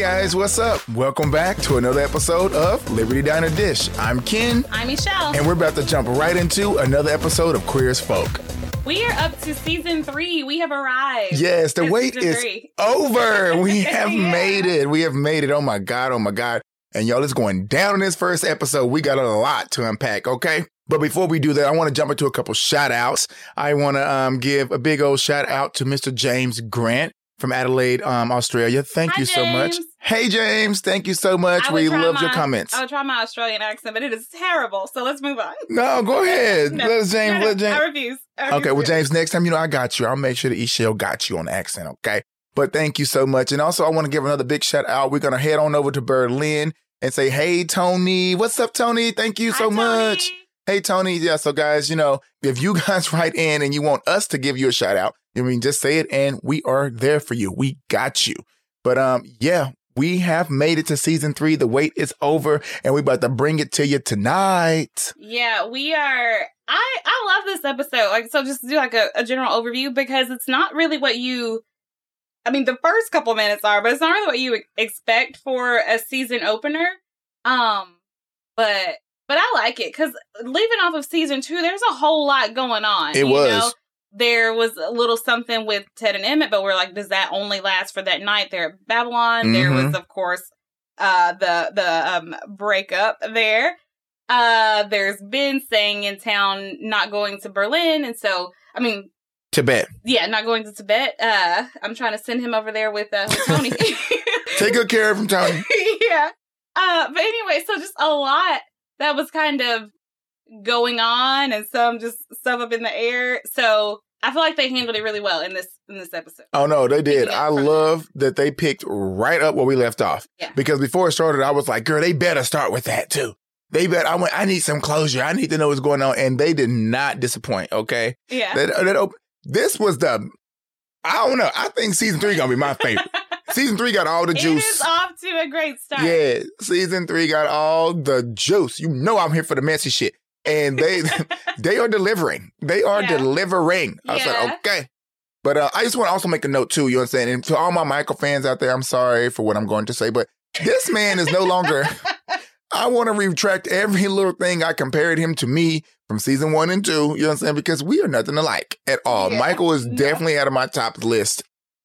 guys, what's up? Welcome back to another episode of Liberty Diner Dish. I'm Ken, I'm Michelle. and we're about to jump right into another episode of Queer as Folk. we are up to season three. We have arrived. Yes, the wait is three. over. We have Yeah. made it. We have made it. Oh my God. Oh my God. And y'all, it's going down in this first episode. We got a lot to unpack, okay? But before we do that, I want to jump into a couple shout outs. I want to um, give a big old shout out to Mr. James Grant from Adelaide, um, Australia. Thank Hi, you so much. Hey, James. Thank you so much. We love your comments. I'll try my Australian accent, but it is terrible. So let's move on. No, go ahead. No, let James. no, let James. I refuse. I refuse Okay, well. James, next time, you know, I got you. I'll make sure that Ishel got you on accent, okay? But thank you so much. And also, I want to give another big shout out. We're going to head on over to Berlin and say, hey, Tony. What's up, Tony? Thank you Hi, so Tony. much. Hey, Tony. Yeah, so guys, you know, if you guys write in and you want us to give you a shout out, I mean, just say it and we are there for you. We got you. But um, yeah, we have made it to season three. The wait is over and we're about to bring it to you tonight. Yeah, we are. I I love this episode. Like, so just do like a, a general overview because it's not really what you. I mean, the first couple minutes are, but it's not really what you expect for a season opener. Um, but but I like it because leaving off of season two, there's a whole lot going on. It you was. Know? There was a little something with Ted and Emmett, but we're like, does that only last for that night? There at Babylon. There Mhm. was, of course, uh, the the um breakup there. Uh, there's Ben staying in town, not going to Berlin, and so I mean, Tibet. yeah, not going to Tibet. Uh, I'm trying to send him over there with uh with Tony. Take good care of him, Tony. yeah. Uh, but anyway, so just a lot that was kind of going on, and some just stuff up in the air. So I feel like they handled it really well in this in this episode. Oh no, they did. I love that they picked right up where we left off. Yeah. Because before it started, I was like, "Girl, they better start with that too." They bet. I went. I need some closure. I need to know what's going on, and they did not disappoint. Okay, Yeah. that, that op- this was the. I don't know. I think season three gonna be my favorite. Season three got all the juice. is off to a great start. Yeah, season three got all the juice. You know I'm here for the messy shit, and they they are delivering. They are Yeah. delivering. I Yeah. said okay. But uh, I just want to also make a note too. You understand? And to all my Michael fans out there, I'm sorry for what I'm going to say, but this man is no longer. I want to retract every little thing I compared him to me from season one and two. You know what I'm saying? Because we are nothing alike at all. Yeah. Michael is No. definitely out of my top list,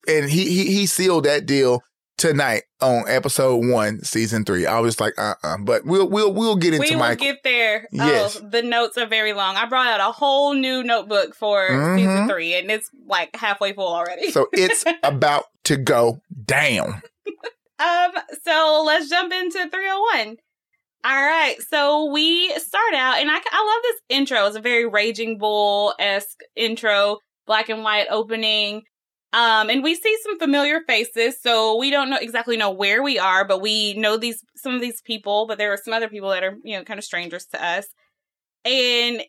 and he he he sealed that deal tonight on episode one, season three. I was like, uh, uh But we'll we'll we'll get into we will Michael. get there. Yes. Oh, the notes are very long. I brought out a whole new notebook for Mhm. season three, and it's like halfway full already. so it's about to go down. Um, so let's jump into 301. All right, so we start out, and I, I love this intro. It's a very Raging Bull esque intro, black and white opening. Um, and we see some familiar faces, so we don't know exactly know where we are, but we know these some of these people, but there are some other people that are you know kind of strangers to us. And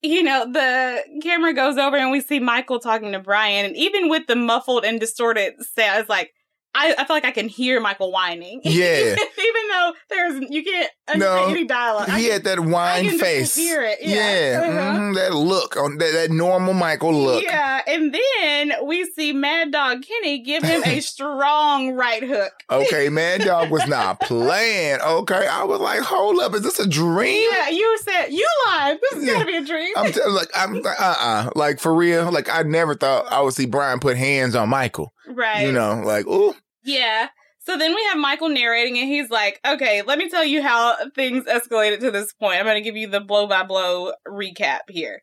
you know the camera goes over, and we see Michael talking to Brian, and even with the muffled and distorted sound, it's like I, I feel like I can hear Michael whining. Yeah. Even though there's you can't No, any dialogue. He had that I wine can just face. hear it. Yeah, Yeah. Uh-huh. mhm, that look on that, that normal Michael look. Yeah, and then we see Mad Dog Kinney give him a strong right hook. Okay, Mad Dog was not playing. Okay, I was like, hold up, is this a dream? Yeah, you said you lied. This is Yeah. gotta be a dream. I'm t- like, I'm uh uh like for real. Like I never thought I would see Brian put hands on Michael. Right. You know, like ooh, Yeah. So then we have Michael narrating, and he's like, "Okay, let me tell you how things escalated to this point. I'm going to give you the blow by blow recap here."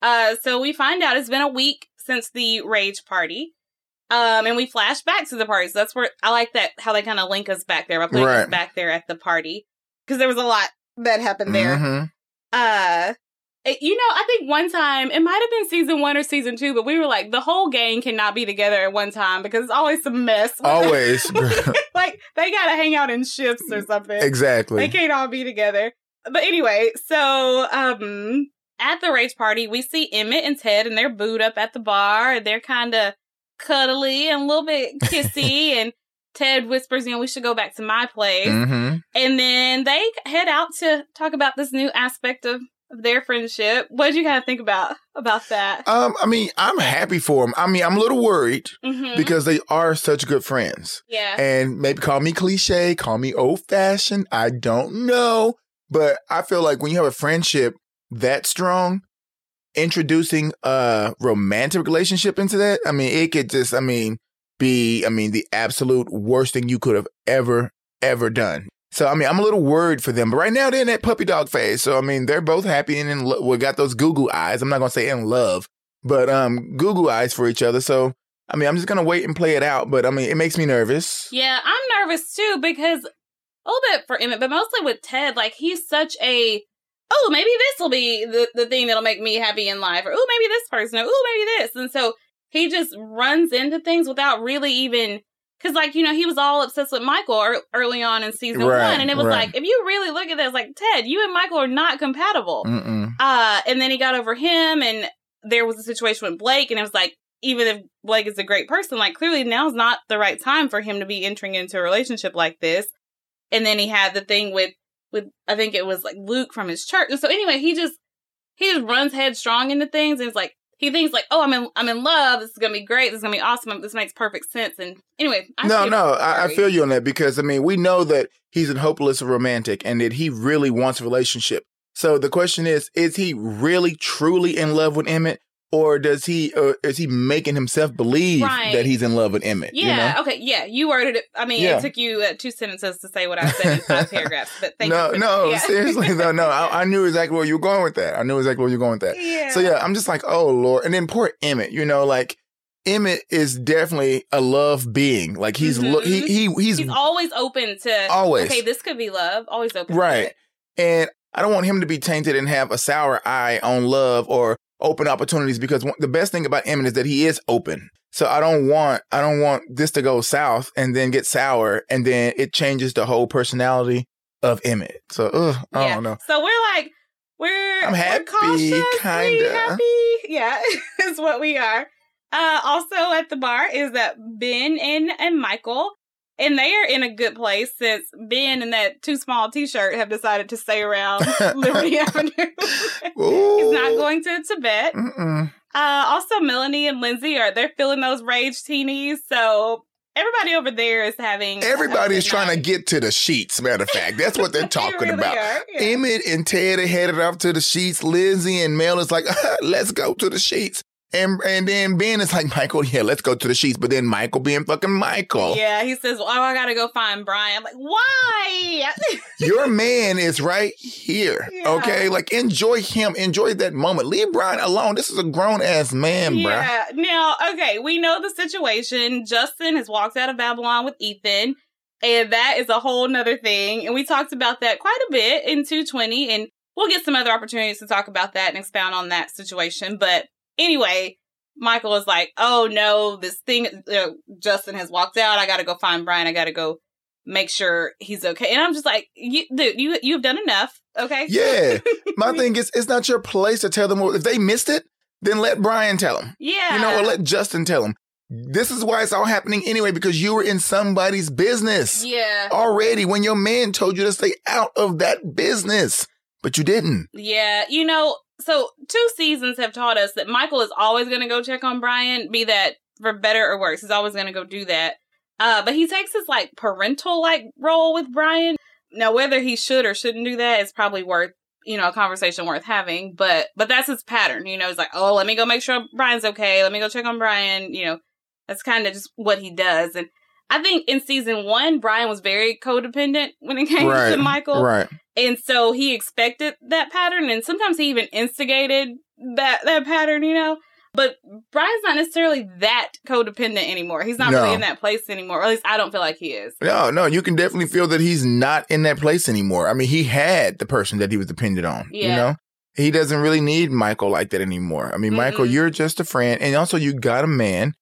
Uh, so we find out it's been a week since the rage party, um, and we flash back to the party. So that's where I like that how they kind of link us back there by putting us Right. back there at the party because there was a lot that happened there. mhm. Uh, you know, I think one time it might have been season one or season two, but we were like, the whole gang cannot be together at one time because it's always some mess. always like they gotta hang out in shifts or something. Exactly, they can't all be together. But anyway, so um at the rage party, we see Emmett and Ted and they're booed up at the bar. And they're kind of cuddly and a little bit kissy and Ted whispers, you know, we should go back to my place. hmm And then they head out to talk about this new aspect of of their friendship. What did you kind of think about about that? Um, I mean, I'm happy for them. I mean, I'm a little worried hmm because they are such good friends. yeah, And maybe call me cliche, call me old fashioned. I don't know. But I feel like when you have a friendship that strong, introducing a romantic relationship into that, I mean, it could just, I mean, be, I mean, the absolute worst thing you could have ever, ever done. So, I mean, I'm a little worried for them. But right now, they're in that puppy dog phase. So, I mean, they're both happy and in got those Google eyes. I'm not to say in love, but um, Google eyes for each other. So, I mean, I'm just to wait and play it out. But I mean, it makes me nervous. yeah. I'm nervous too because a little bit for Emmett, but mostly with Ted. Like he's such a oh maybe this will be the the thing that'll make me happy in life, or oh maybe this person, or oh maybe this, and so he just runs into things without really even. Cause like you know he was all obsessed with Michael early on in season Right, one, and it was right. like if you really look at this, like Ted, you and Michael are not compatible. Mm-mm. Uh, and then he got over him, and there was a situation with Blake, and it was like, even if Blake is a great person, like clearly now's not the right time for him to be entering into a relationship like this. And then he had the thing with, with I think it was like Luke from his church. And so anyway, he just he just runs headstrong into things, and it's like he thinks like, oh, I'm in I'm in love. This is gonna be great. This is gonna be awesome. This makes perfect sense. And anyway, I no, no, I, I feel you on that because I mean we know that he's a hopeless romantic and that he really wants a relationship. So the question is: Is he really truly in love with Emmett, or does he, or is he making himself believe Right. that he's in love with Emmett? you Yeah. know? Okay. Yeah. You worded it. I mean, Yeah. it took you uh, two sentences to say what I said in five paragraphs. But thank no, you. no, yeah. seriously, no, no. I, I knew exactly where you were going with that. I knew exactly where you were going with that. Yeah. So yeah, I'm just like, oh lord. And then poor Emmett, you know, like Emmett is definitely a love being. Like he's Mhm. look, he he he's, He's always open to. always Okay, this could be love. Always open. to Right. And I don't want him to be tainted and have a sour eye on love or open opportunities because the best thing about Emmett is that he is open. So I don't want I don't want this to go south and then get sour and then it changes the whole personality of Emmett. So ugh, I Yeah. don't know. So we're like, we're I'm happy, kinda. happy. Yeah, is what we are. Uh, also at the bar is that Ben and and Michael, and they are in a good place since Ben and that too small T-shirt have decided to stay around Liberty Avenue. He's not going to Tibet. Uh, also, Melanie and Lindsay are they're feeling those rage teenies. So everybody over there is having. Everybody is trying to get to the sheets. Matter of fact, that's what they're They talking really about. are, yeah. Emmett and Ted are headed off to the sheets. Lizzie and Mel is like, let's go to the sheets. And and then Ben is like, Michael, yeah, let's go to the sheets. But then Michael being fucking Michael. Yeah, he says, "Well, I gotta go find Brian." I'm like, "Why?" Your man is right here. Yeah. Okay? Like enjoy him. Enjoy that moment. Leave Brian alone. This is a grown ass man, yeah. Now, okay, we know the situation. Justin has walked out of Babylon with Ethan, and that is a whole nother thing. And we talked about that quite a bit in 220, and we'll get some other opportunities to talk about that and expound on that situation. But anyway, Michael is like, "Oh no, this thing. Uh, Justin has walked out. I got to go find Brian. I got to go." Make sure he's okay, and I'm just like, you, dude, you you've done enough, okay? Yeah. My thing is, it's not your place to tell them. If they missed it, then let Brian tell them. yeah, You know, or let Justin tell them. This is why it's all happening anyway, because you were in somebody's business yeah, already when your man told you to stay out of that business, but you didn't. Yeah, you know, so two seasons have taught us that Michael is always going to go check on Brian, be that for better or worse. He's always going to go do that. Uh, but he takes his like parental like role with Brian. Now, whether he should or shouldn't do that is probably worth you know a conversation worth having. But but that's his pattern. You know, he's like, oh, let me go make sure Brian's okay. Let me go check on Brian. You know, that's kind of just what he does. And I think in season one, Brian was very codependent when it came to Michael. Right. And so he expected that pattern and sometimes he even instigated that that pattern, you know. But Brian's not necessarily that codependent anymore. He's not No. really in that place anymore. Or at least I don't feel like he is. No, no, you can definitely feel that he's not in that place anymore. I mean, he had the person that he was dependent on. You Yeah. know? He doesn't really need Michael like that anymore. I mean, Michael, Mm-mm. you're just a friend. And also you got a man.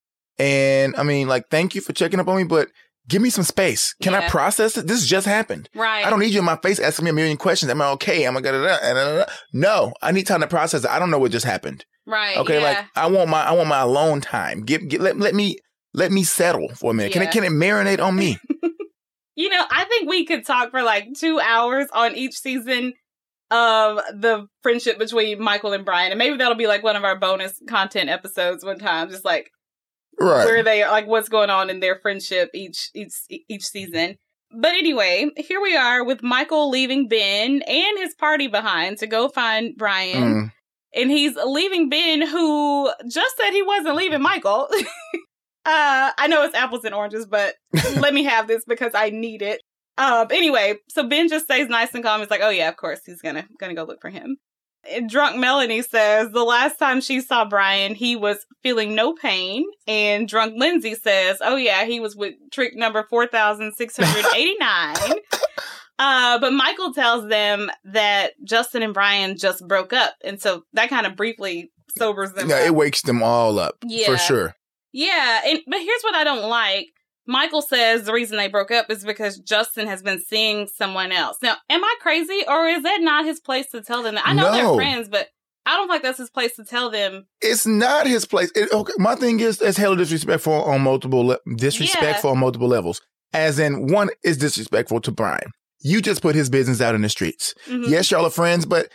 And I mean, like, thank you for checking up on me, but give me some space. Can I process it? This just happened. Right. I don't need you in my face asking me a million questions. Am I okay? Am I gonna No, I need time to process it. I don't know what just happened. right. Okay, yeah. like I want my I want my alone time. Give, get let, let me let me settle for a minute. Can it can it marinate on me? you know, I think we could talk for like two hours on each season of the friendship between Michael and Brian. And maybe that'll be like one of our bonus content episodes one time, just like Right. where they like what's going on in their friendship each each each season. But anyway, here we are with Michael leaving Ben and his party behind to go find Brian. Mm. And he's leaving Ben who just said he wasn't leaving Michael. uh I know it's apples and oranges, but let me have this because I need it. Um anyway, so Ben just stays nice and calm. He's like, "Oh yeah, of course he's going to going to go look for him." Drunk Melanie says the last time she saw Brian, he was feeling no pain. And drunk Lindsay says, "Oh yeah, he was with trick number 4689." uh but Michael tells them that Justin and Brian just broke up. And so that kind of briefly sobers them up. Yeah, up. it wakes them all up Yeah. for sure. Yeah, and but here's what I don't like. Michael says the reason they broke up is because Justin has been seeing someone else. Now, am I crazy or is that not his place to tell them that? I know No. they're friends, but I don't think that's his place to tell them. It's not his place. It, okay, my thing is that's hella disrespectful on multiple le- disrespectful on multiple levels. As in, one is disrespectful to Brian. You just put his business out in the streets. Mhm. Yes, y'all are friends, but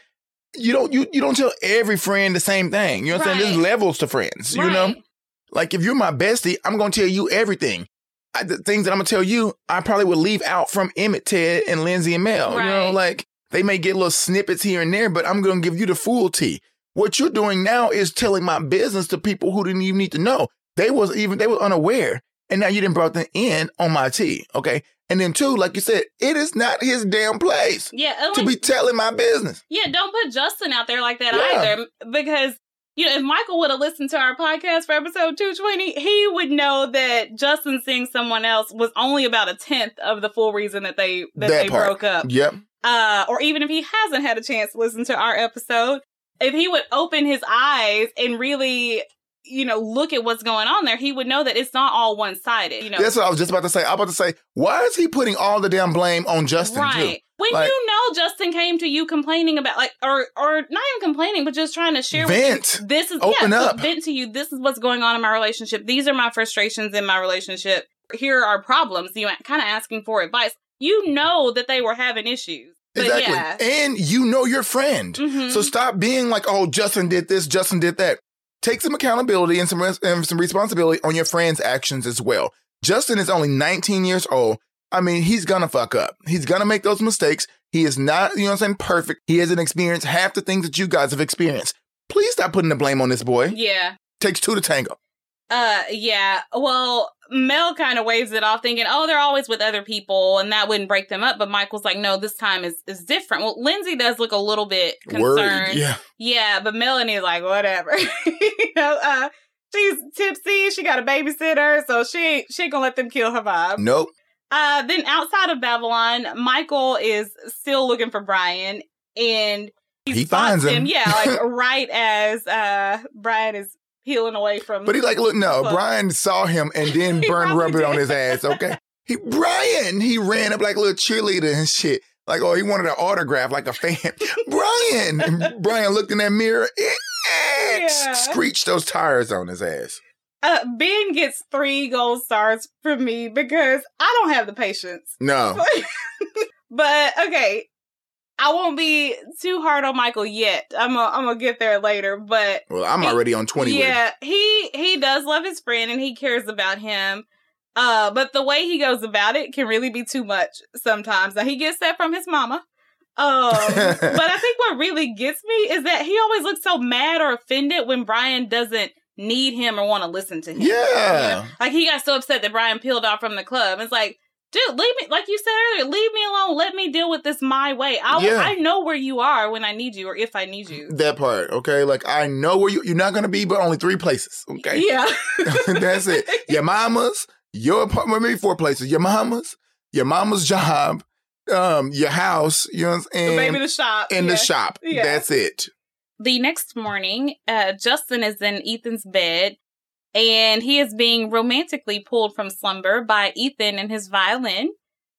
you don't you you don't tell every friend the same thing. You know what I'm saying? There's levels to friends. You know, like if you're my bestie, I'm gonna tell you everything. I, the things that I'm gonna tell you, I probably would leave out from Emmett, Ted, and Lindsay and Mel. You know, like they may get little snippets here and there, but I'm gonna give you the full tea. What you're doing now is telling my business to people who didn't even need to know. They was even they were unaware, and now you didn't brought them in on my tea. Okay, and then two, like you said, it is not his damn place Yeah, and to be telling my business. yeah, don't put Justin out there like that Yeah. either because you know, if Michael would have listened to our podcast for episode 220, he would know that Justin seeing someone else was only about a tenth of the full reason that they that, That they part. broke up. Yep. uh, or even if he hasn't had a chance to listen to our episode, if he would open his eyes and really, you know, look at what's going on there, he would know that it's not all one sided. You know, That's what I was just about to say. I was about to say, why is he putting all the damn blame on Justin right? too? When Like- you know Justin came to you complaining about like, or or not even complaining, but just trying to share with Vent. you, this is Open yeah, so up. vent to you. This is what's going on in my relationship. These are my frustrations in my relationship. Here are problems. You kind of asking for advice. You know that they were having issues. But Exactly. yeah. And you know your friend. Mhm. So stop being like, oh, Justin did this, Justin did that. Take some accountability and some res- and some responsibility on your friend's actions as well. Justin is only 19 years old. I mean, he's gonna fuck up. He's gonna make those mistakes. He is not, you know what I'm saying, perfect. He hasn't experienced half the things that you guys have experienced. Please stop putting the blame on this boy. yeah. Takes two to tango. Uh, yeah. Well, Mel kind of waves it off, thinking, "Oh, they're always with other people, and that wouldn't break them up." But Michael's like, "No, this time is is different." Well, Lindsay does look a little bit concerned. Worried. Yeah. Yeah, but Melanie's like, "Whatever." you know, uh, she's tipsy. She got a babysitter, so she she ain't gonna let them kill her vibe. Nope. Uh, then outside of Babylon, Michael is still looking for Brian, and he, He finds him. Yeah, like right as uh Brian is peeling away from. But he like, look, no. Brian saw him and then burned rubber on his ass. Okay. He Brian, he ran up like a little cheerleader and shit. Like, oh, he wanted an autograph like a fan. Brian. And Brian looked in that mirror, Yeah. screeched those tires on his ass. Uh, ben gets three gold stars from me because I don't have the patience. No. But okay, I won't be too hard on Michael yet. I'm gonna I'm gonna get there later. But Well, I'm He- already on 20 with yeah, he he does love his friend and he cares about him. Uh, but the way he goes about it can really be too much sometimes. Now he gets that from his mama. Um, but I think what really gets me is that he always looks so mad or offended when Brian doesn't need him or want to listen to him. You Yeah. know? Like he got so upset that Brian peeled off from the club. It's like, dude, leave me like you said earlier, leave me alone. Let me deal with this my way. I Yeah. I know where you are when I need you or if I need you. That part, okay? Like, I know where you, you're not going to be, but only three places, okay? Yeah. That's it. Your mama's, your apartment, maybe four places. Your mama's, your mama's job, um, your house, you know what I'm saying? Maybe the shop. in yeah. the shop. Yeah. That's it. The next morning, uh, Justin is in Ethan's bed and he is being romantically pulled from slumber by Ethan and his violin.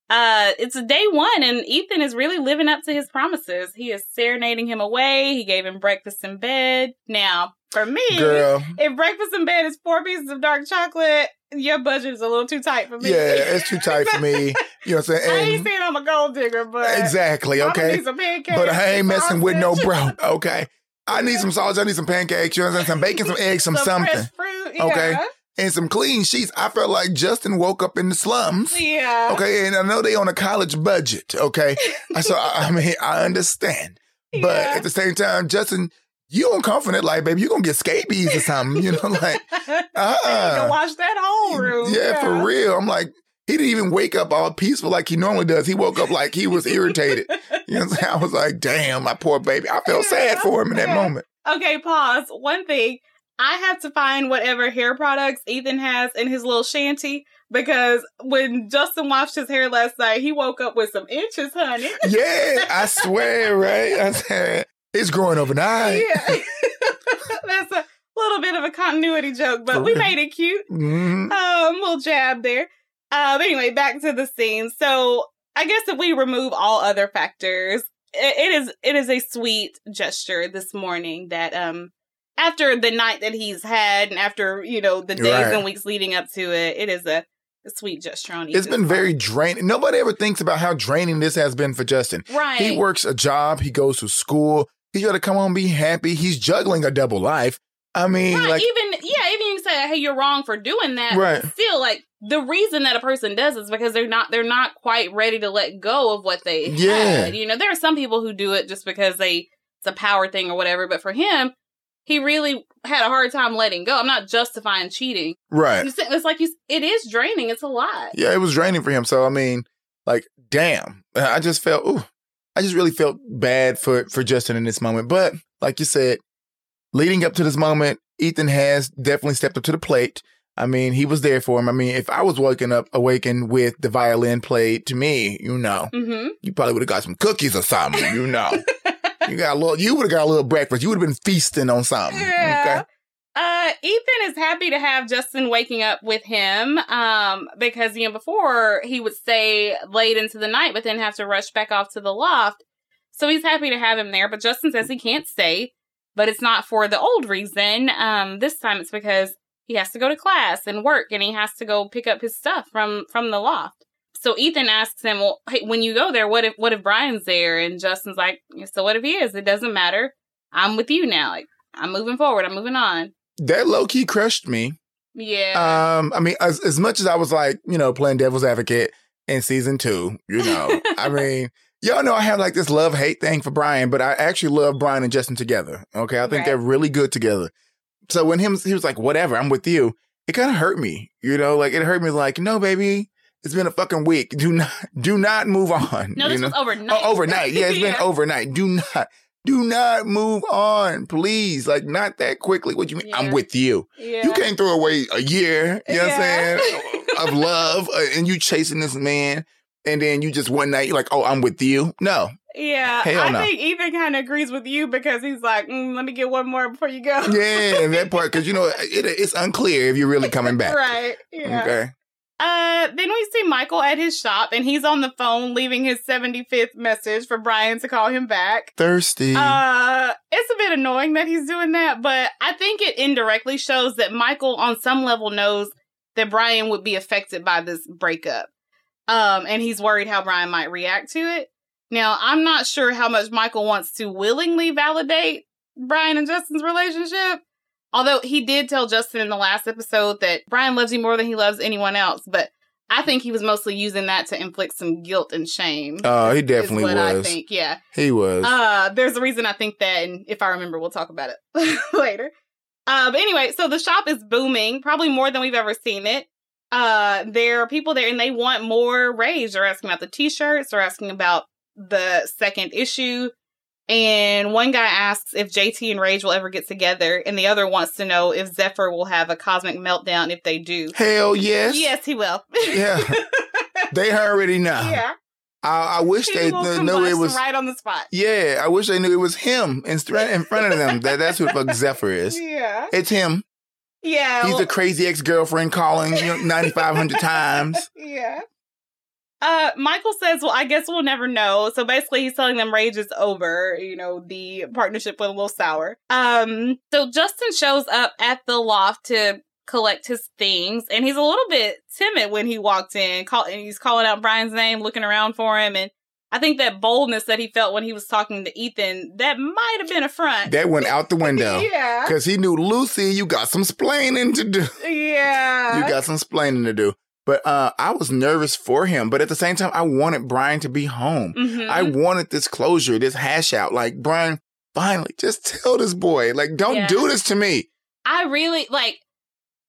Uh, it's day one, and Ethan is really living up to his promises. He is serenading him away. He gave him breakfast in bed. Now, for me, Girl. if breakfast in bed is four pieces of dark chocolate, your budget is a little too tight for me. Yeah, it's too tight for me. You know what I'm I saying? ain't And saying I'm a gold digger, but exactly, okay. need some pancakes, But I ain't messing with no bro. Okay. I need some sausage, I need some pancakes, you know what I'm saying? Some bacon, some eggs, some, fresh something. fruit. Okay. And some clean sheets. I felt like Justin woke up in the slums. Yeah. Okay, and I know they on a college budget. Okay, so I I mean I understand, but Yeah. at the same time, Justin, you don't that like, baby, you gonna get scabies or something. You know, like uh uh-uh. wash that whole room. yeah, for real. I'm like, he didn't even wake up all peaceful like he normally does. He woke up like he was irritated. You know what I'm saying? I was like, damn, my poor baby. I felt sad for him in that moment. Okay, pause. One thing. I have to find whatever hair products Ethan has in his little shanty because when Justin washed his hair last night, he woke up with some inches, honey. Yeah, I swear, right? I said, it's growing overnight. Yeah. That's a little bit of a continuity joke, but we made it cute. Mhm. Um, little jab there. Um, anyway, back to the scene. So I guess if we remove all other factors, it, it is it is a sweet gesture this morning that um after the night that he's had and after you know the days Right. and weeks leading up to it, it is a, sweet gesture on It's been very draining. Nobody ever thinks about how draining this has been for Justin. right. He works a job, he goes to school, he's got to come home and be happy. He's juggling a double life. I mean, Right, like, even yeah, even you say, "Hey, you're wrong for doing that." Right. Still, like the reason that a person does is because they're not they're not quite ready to let go of what they Yeah. had. You know, there are some people who do it just because they it's a power thing or whatever. But for him, he really had a hard time letting go. I'm not justifying cheating. right. It's, it's like you, it is draining. It's a lot. Yeah, it was draining for him. So, I mean, like, damn. I just felt, ooh, I just really felt bad for, for Justin in this moment. But, like you said, leading up to this moment, Ethan has definitely stepped up to the plate. I mean, he was there for him. I mean, if I was waking up, awakened with the violin played to me, you know, hmm you probably would have got some cookies or something, you know. you got a little, you would have got a little breakfast. You would have been feasting on something. Yeah. Uh, Ethan is happy to have Justin waking up with him, um, because you know before he would stay late into the night, but then have to rush back off to the loft. So he's happy to have him there. But Justin says he can't stay, but it's not for the old reason. Um, this time it's because he has to go to class and work, and he has to go pick up his stuff from from the loft. So Ethan asks him, "Well, hey, when you go there, what if what if Brian's there?" And Justin's like, "So what if he is? It doesn't matter. I'm with you now. Like I'm moving forward. I'm moving on." That low key crushed me. Yeah. Um, I mean, as as much as I was like, you know, playing devil's advocate in season two, you know, I mean, y'all know I have like this love hate thing for Brian, but I actually love Brian and Justin together. Okay, I think Right. they're really good together. So when him he was like, whatever, I'm with you. It kind of hurt me, you know, like it hurt me. Like, no, baby, it's been a fucking week. Do not, do not move on. no, you this know? was overnight. Oh, overnight. Yeah, it's been overnight. Do not, do not move on, please. Like, not that quickly. What do you mean? Yeah. I'm with you. Yeah. You can't throw away a year, you know Yeah. what I'm saying, of love, uh, and you chasing this man, and then you just one night, you're like, oh, I'm with you. No. Yeah. Hell I no. think Ethan kind of agrees with you because he's like, mm, let me get one more before you go. Yeah, that part, because, you know, it, it's unclear if you're really coming back. right. Yeah. Okay. Uh, then we see Michael at his shop and he's on the phone leaving his 75th message for Brian to call him back. Thirsty. Uh, it's a bit annoying that he's doing that, but I think it indirectly shows that Michael on some level knows that Brian would be affected by this breakup. Um, and he's worried how Brian might react to it. Now, I'm not sure how much Michael wants to willingly validate Brian and Justin's relationship. Although he did tell Justin in the last episode that Brian loves you more than he loves anyone else, but I think he was mostly using that to inflict some guilt and shame. Oh, he is definitely what I was. think, yeah. he was. Uh, there's a reason I think that, and if I remember, we'll talk about it later. Uh, but anyway, so the shop is booming, probably more than we've ever seen it. Uh, there are people there, and they want more rage. They're asking about the t-shirts. They're asking about the second issue. And one guy asks if JT and Rage will ever get together, and the other wants to know if Zephyr will have a cosmic meltdown if they do. Hell yes. Yes, he will. Yeah. They already know. yeah. I, I wish He they th- knew it was. right on the spot. Yeah, I wish they knew it was him in, in front of them. that that's who fuck Zephyr is. Yeah. It's him. Yeah. He's well- a crazy ex girlfriend calling you know, 9,500 times. Yeah. Uh, Michael says, "Well, I guess we'll never know." So basically, he's telling them rage is over. You know, the partnership went a little sour. Um, so Justin shows up at the loft to collect his things, and he's a little bit timid when he walked in. Call, and he's calling out Brian's name, looking around for him, and I think that boldness that he felt when he was talking to Ethan that might have been a front. That went out the window. yeah, Because he knew Lucy, you got some splaining to do. yeah. You got some splaining to do. But uh, I was nervous for him. But at the same time, I wanted Brian to be home. Mhm. I wanted this closure, this hash out. Like, Brian, finally, just tell this boy. Like, don't Yeah. do this to me. I really like.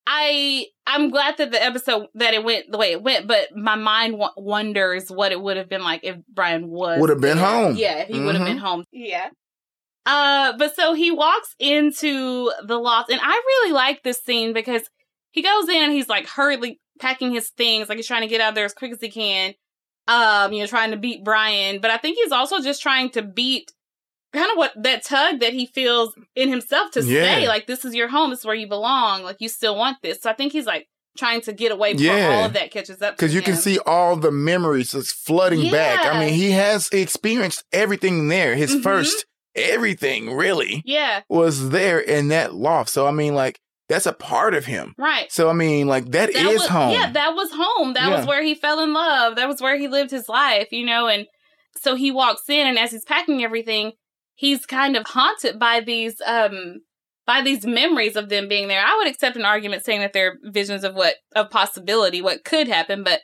I I'm glad that the episode that it went the way it went, but my mind w- wonders what it would have been like if Brian was Would have been there. home. Yeah, if he would have been home. Yeah. Uh, but so he walks into the loft, and I really like this scene because he goes in and he's like hurriedly packing his things, like he's trying to get out there as quick as he can. Um, you know, trying to beat Brian, but I think he's also just trying to beat kind of what that tug that he feels in himself to Yeah. say, like, this is your home, this is where you belong, like you still want this. So I think he's like trying to get away before Yeah. all of that catches up. Because you can see all the memories that's flooding back. I mean, he has experienced everything there. His Mhm. first everything really yeah, was there in that loft. So I mean, like that's a part of him. right. So I mean, like that that is was, home. Yeah, that was home. That Yeah. was where he fell in love. That was where he lived his life, you know, and so he walks in and as he's packing everything, he's kind of haunted by these um by these memories of them being there. I would accept an argument saying that they're visions of what of possibility, what could happen, but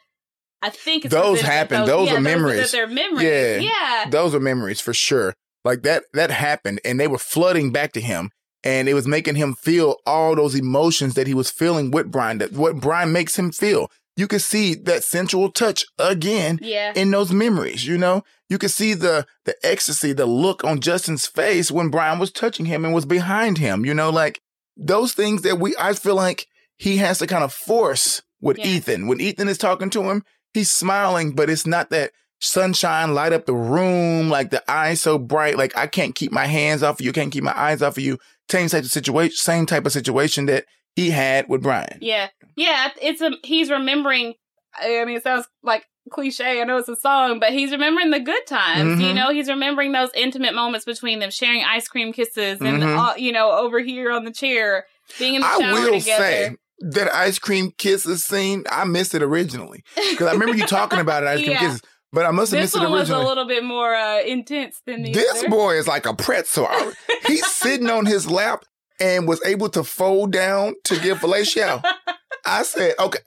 I think it's Those happen. Those yeah, are that memories. they're memories. Yeah. Yeah. Those are memories for sure. Like that that happened and they were flooding back to him and it was making him feel all those emotions that he was feeling with Brian that what Brian makes him feel. You could see that sensual touch again Yeah. in those memories, you know? You could see the the ecstasy, the look on Justin's face when Brian was touching him and was behind him, you know, like those things that we I feel like he has to kind of force with Yeah. Ethan. When Ethan is talking to him, he's smiling, but it's not that sunshine light up the room, like the eyes so bright, like I can't keep my hands off of you, can't keep my eyes off of you. Same type of situation, same type of situation that he had with Brian. Yeah, yeah. It's a he's remembering. I mean, it sounds like cliche. I know it's a song, but he's remembering the good times. You Mhm. know, he's remembering those intimate moments between them, sharing ice cream kisses, and Mhm. uh, you know, over here on the chair, being in the I shower will together. say that ice cream kisses scene, I missed it originally. Because I remember you talking about it, ice cream Yeah. kisses, but I must have this missed it one was a little bit more uh, intense than the This other. boy is like a pretzel. He's sitting on his lap and was able to fold down to give fellatio. I said, okay,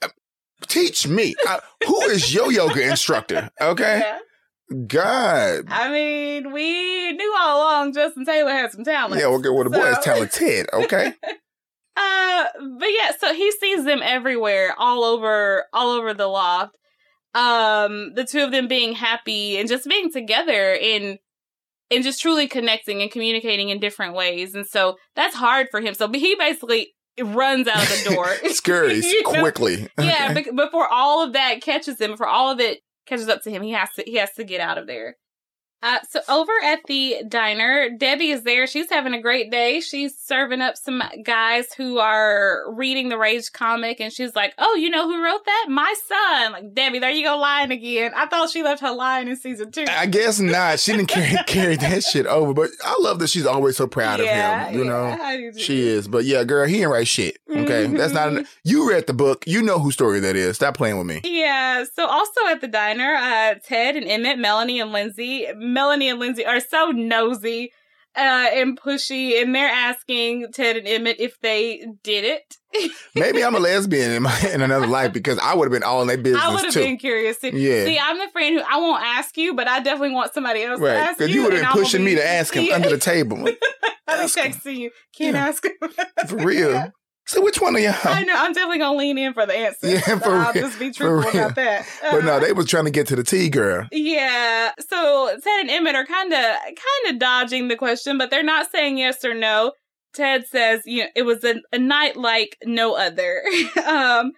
teach me. I, who is your yoga instructor? Okay. Yeah. God. I mean, we knew all along Justin Taylor had some talent. Yeah, okay, well, the boy is talented. Okay. Uh, but yeah, so he sees them everywhere, all over, all over the loft. Um, the two of them being happy and just being together in, and just truly connecting and communicating in different ways. And so that's hard for him. So he basically runs out of the door, Scurries You know? quickly. yeah, Okay. before all of that catches him, before all of it catches up to him, he has to he has to get out of there. Uh, so over at the diner, Debbie is there. She's having a great day. She's serving up some guys who are reading the Rage comic, and she's like, "Oh, you know who wrote that? My son." Like Debbie, there you go lying again. I thought she left her lying in season two. I guess not. She didn't carry, carry that shit over, but I love that she's always so proud Yeah, of him. You yeah, know, I do too. she is. But yeah, girl, he ain't write shit. Okay, that's not. Mhm. You read the book. You know whose story that is. Stop playing with me. Yeah. So also at the diner, uh, Ted and Emmett, Melanie and Lindsay, Melanie and Lindsay are so nosy uh, and pushy, and they're asking Ted and Emmett if they did it. Maybe I'm a lesbian in my in another life because I would have been all in their business. I would have been curious. too. Yeah. See, I'm the friend who I won't ask you, but I definitely want somebody else to Right, ask because you. you would have been I'm pushing me to ask him Yeah. under the table. I'll be Ask him. texting you. Can't Yeah. ask him. For real. So which one of y'all? I know. I'm definitely gonna lean in for the answer. Yeah, So for I'll real, just be truthful about that. But no, they was trying to get to the T girl. Yeah. So Ted and Emmett are kind of kind of dodging the question, but they're not saying yes or no. Ted says, you know, it was a, a night like no other. um,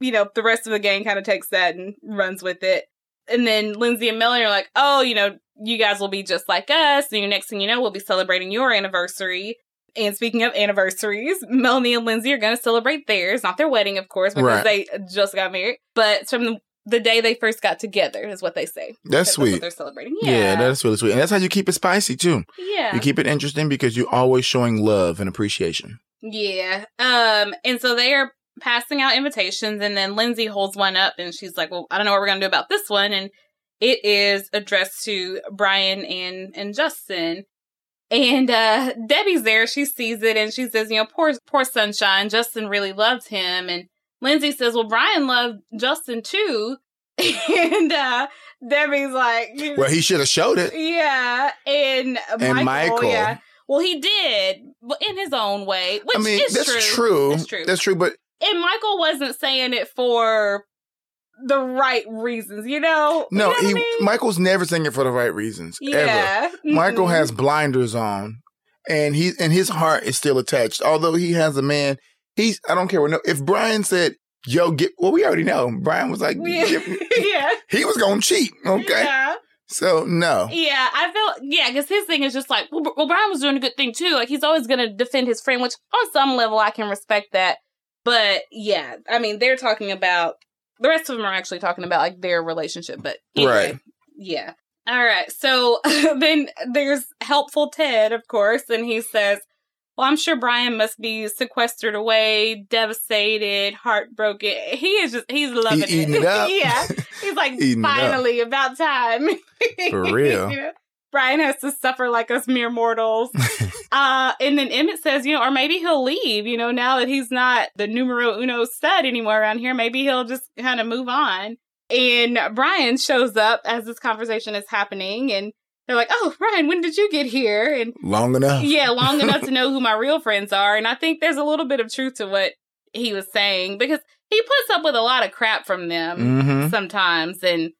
you know, the rest of the gang kind of takes that and runs with it. And then Lindsay and Melanie are like, oh, you know, you guys will be just like us. And your next thing you know, we'll be celebrating your anniversary. And speaking of anniversaries, Melanie and Lindsay are going to celebrate theirs, not their wedding, of course, because Right. they just got married. But from the the day they first got together, is what they say. That's what sweet. they're celebrating. Yeah. Yeah. that's really sweet. And that's how you keep it spicy too. yeah. You keep it interesting because you're always showing love and appreciation. Yeah. Um, and so they are passing out invitations, and then Lindsay holds one up and she's like, Well, I don't know what we're gonna do about this one. And it is addressed to Brian and and Justin. And uh Debbie's there, she sees it and she says, you know, poor poor sunshine, Justin really loved him. And Lindsay says, Well, Brian loved Justin too. and uh Debbie's like Well, he should have showed it. Yeah. And, And Michael, Michael. yeah. Well, he did, but in his own way, which I mean, is that's true. true. That's true. That's true. But and Michael wasn't saying it for the right reasons, you know? no, You know he I mean? Michael's never saying it for the right reasons. Ever. yeah. Michael has blinders on, and he and his heart is still attached. Although he has a man, he's I don't care what. No, if Brian said, "Yo, get," well, we already know. Brian was like, Yeah. "Give- yeah. he was gonna cheat. Okay, Yeah. so no, Yeah, I felt yeah, because his thing is just like, well, well, Brian was doing a good thing too. Like he's always gonna defend his friend, which on some level I can respect that. But yeah, I mean, they're talking about the rest of them are actually talking about like their relationship. But anyway, Right. yeah. All right. So then there's helpful Ted, of course, and he says, "Well, I'm sure Brian must be sequestered away, devastated, heartbroken. He is just he's loving it up. yeah, he's like it finally about time For real. You know? Brian has to suffer like us mere mortals. uh, and then Emmett says, you know, or maybe he'll leave, you know, now that he's not the numero uno stud anymore around here. Maybe he'll just kind of move on. And Brian shows up as this conversation is happening. And they're like, oh, Brian, when did you get here? And long enough. yeah, long enough to know who my real friends are. And I think there's a little bit of truth to what he was saying because he puts up with a lot of crap from them hmm sometimes and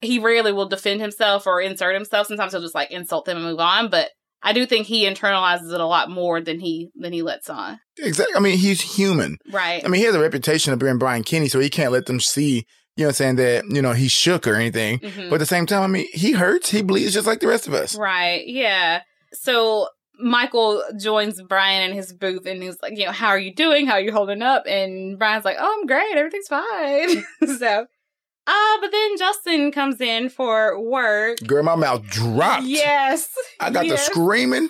he rarely will defend himself or insert himself sometimes he'll just like insult them and move on but i do think he internalizes it a lot more than he than he lets on Exactly. I mean, he's human. right I mean, he has a reputation of being Brian Kinney, so he can't let them see, you know, I'm saying that you know he's shook or anything. Mhm. But at the same time, I mean, he hurts, he bleeds just like the rest of us. right yeah so michael joins brian in his booth and he's like you know how are you doing how are you holding up and brian's like oh i'm great everything's fine so uh but then justin comes in for work Girl, my mouth dropped. yes I got yes. the screaming.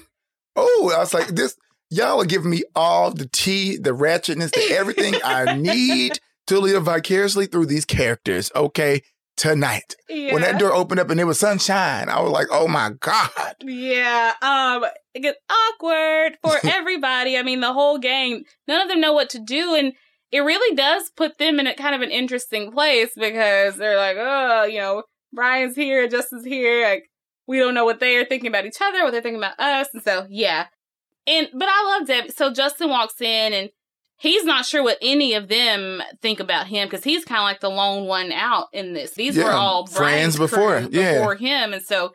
Oh, I was like, this, y'all are giving me all the tea, the ratchetness, the everything I need to live vicariously through these characters. Okay. Tonight. yeah. When that door opened up and it was sunshine, I was like, oh my God. Yeah, um, it gets awkward for everybody. I mean, the whole gang, none of them know what to do, and it really does put them in a kind of an interesting place because they're like, oh, you know, Brian's here, Justin's here, like we don't know what they are thinking about each other, what they're thinking about us, and so yeah. And but I love Debbie. So Justin walks in and he's not sure what any of them think about him because he's kind of like the lone one out in this. These were Yeah, all friends Brian's before, crew yeah. before him, and so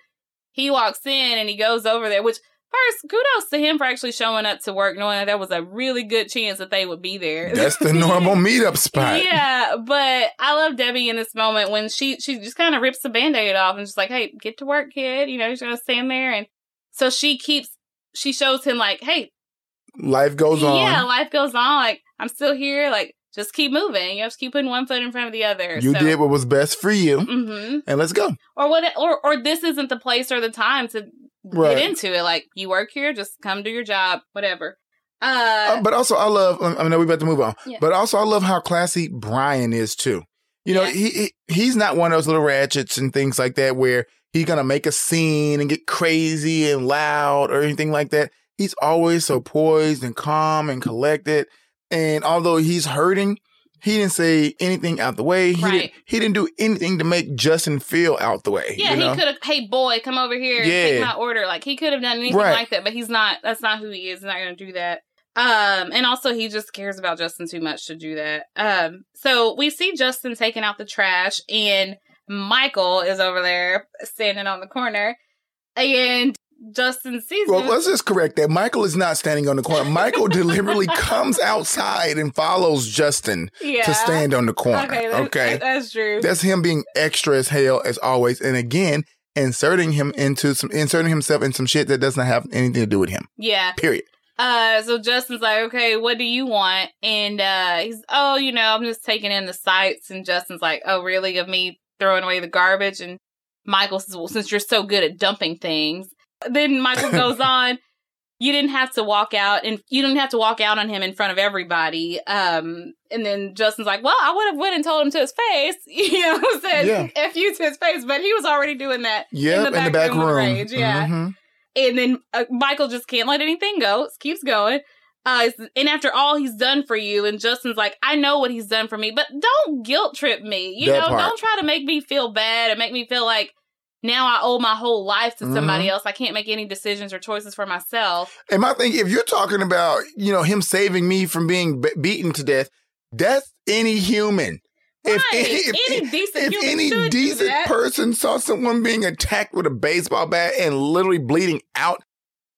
he walks in and he goes over there. Which first, kudos to him for actually showing up to work, knowing that there was a really good chance that they would be there. That's the normal meetup spot. Yeah, but I love Debbie in this moment when she she just kind of rips the band-aid off and just like, hey, get to work, kid. You know, you're gonna stand there and so she keeps she shows him like, hey, Life goes on. yeah, life goes on. Like, I'm still here, like just keep moving. You have to keep putting one foot in front of the other. You so. did what was best for you. hmm And let's go. Or what or or this isn't the place or the time to Right. get into it. Like you work here, just come do your job, whatever. Uh, Uh, but also, I love. I know we're about to move on, Yeah. but also I love how classy Brian is too. You know, Yeah. he, he he's not one of those little ratchets and things like that where he's gonna make a scene and get crazy and loud or anything like that. He's always so poised and calm and collected. And although he's hurting, he didn't say anything out the way. He Right. didn't. He didn't do anything to make Justin feel out the way. Yeah, you know? he could have. Hey, boy, come over here. and Yeah. Take my order. Like he could have done anything Right. like that, but he's not. That's not who he is. He's not going to do that. Um, and also he just cares about Justin too much to do that. Um, so we see Justin taking out the trash, and Michael is over there standing on the corner, and Justin sees Well, let's just correct that. Michael is not standing on the corner. Michael deliberately comes outside and follows Justin yeah. to stand on the corner. Okay, Okay, that's true. that's him being extra as hell as always, and again inserting him into some inserting himself in some shit that does not have anything to do with him. yeah. Period. Uh, so Justin's like, okay, what do you want? And uh, he's, oh, you know, I'm just taking in the sights. And Justin's like, oh, really? Of me throwing away the garbage? And Michael says, well, since you're so good at dumping things. Then Michael goes on, you didn't have to walk out and you didn't have to walk out on him in front of everybody. Um, and then Justin's like, well, I would have went and told him to his face, you know, said Yeah. F you to his face, but he was already doing that Yep, in the back, room, with Rage. Yeah. Mhm. And then uh, Michael just can't let anything go. Keeps going. Uh, and after all he's done for you, and Justin's like, I know what he's done for me, but don't guilt trip me. You That know, part. don't try to make me feel bad and make me feel like now I owe my whole life to Mm-hmm. somebody else. I can't make any decisions or choices for myself. And my thing, if you're talking about, you know, him saving me from being be- beaten to death, that's any human. If Right. any, if, Any decent if human any decent person saw someone being attacked with a baseball bat and literally bleeding out,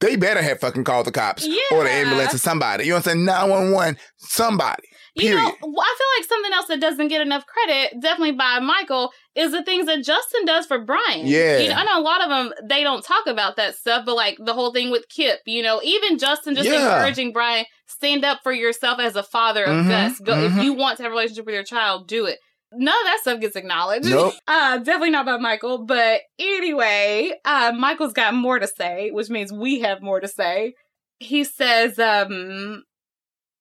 they better have fucking called the cops or the ambulance or somebody. You know what I'm saying? 911, somebody. You know, Period. well, I feel like something else that doesn't get enough credit, definitely by Michael, is the things that Justin does for Brian. Yeah. You know, I know a lot of them, they don't talk about that stuff, but like the whole thing with Kip, you know, even Justin just Yeah. encouraging Brian, stand up for yourself as a father of Mhm, Gus. Go, mhm. If you want to have a relationship with your child, do it. None of that stuff gets acknowledged. Nope. Uh, definitely not by Michael. But anyway, uh, Michael's got more to say, which means we have more to say. He says, um,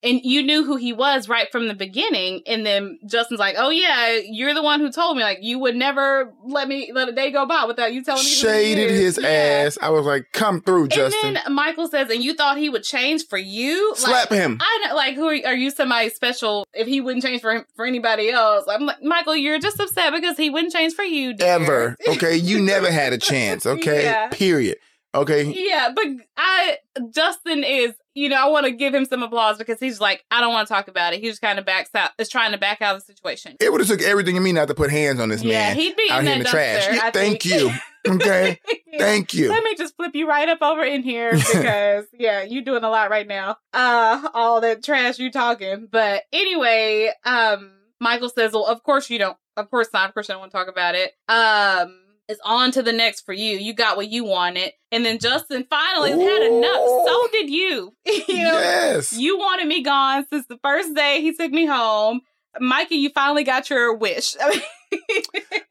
and you knew who he was right from the beginning. And then Justin's like, "Oh yeah, you're the one who told me. Like you would never let me let a day go by without you telling me." Shaded is." his Yeah. ass. I was like, come through, Justin. And then Michael says, "And you thought he would change for you? Slap like, him. I know, like, who are, are you? Somebody special? If he wouldn't change for him, for anybody else, I'm like, Michael, you're just upset because he wouldn't change for you, dear. Ever. Okay. You never had a chance. Okay. Yeah. Period. Okay. Yeah, but I Justin is, you know, I want to give him some applause because he's like, I don't want to talk about it. He just kind of backs out, is trying to back out of the situation. It would have took everything in me not to put hands on this yeah, man he'd be out in here in the trash. dumpster, Yeah, I thank think. you. Okay. Thank you. Let me just flip you right up over in here because yeah, you're doing a lot right now. Uh all that trash you talking. But anyway, um Michael says, Well, of course you don't of course not, of course I don't want to talk about it. Um it's on to the next for you. You got what you wanted. And then Justin finally has had enough. So did you. you know, yes. you wanted me gone since the first day he took me home. Mikey, you finally got your wish.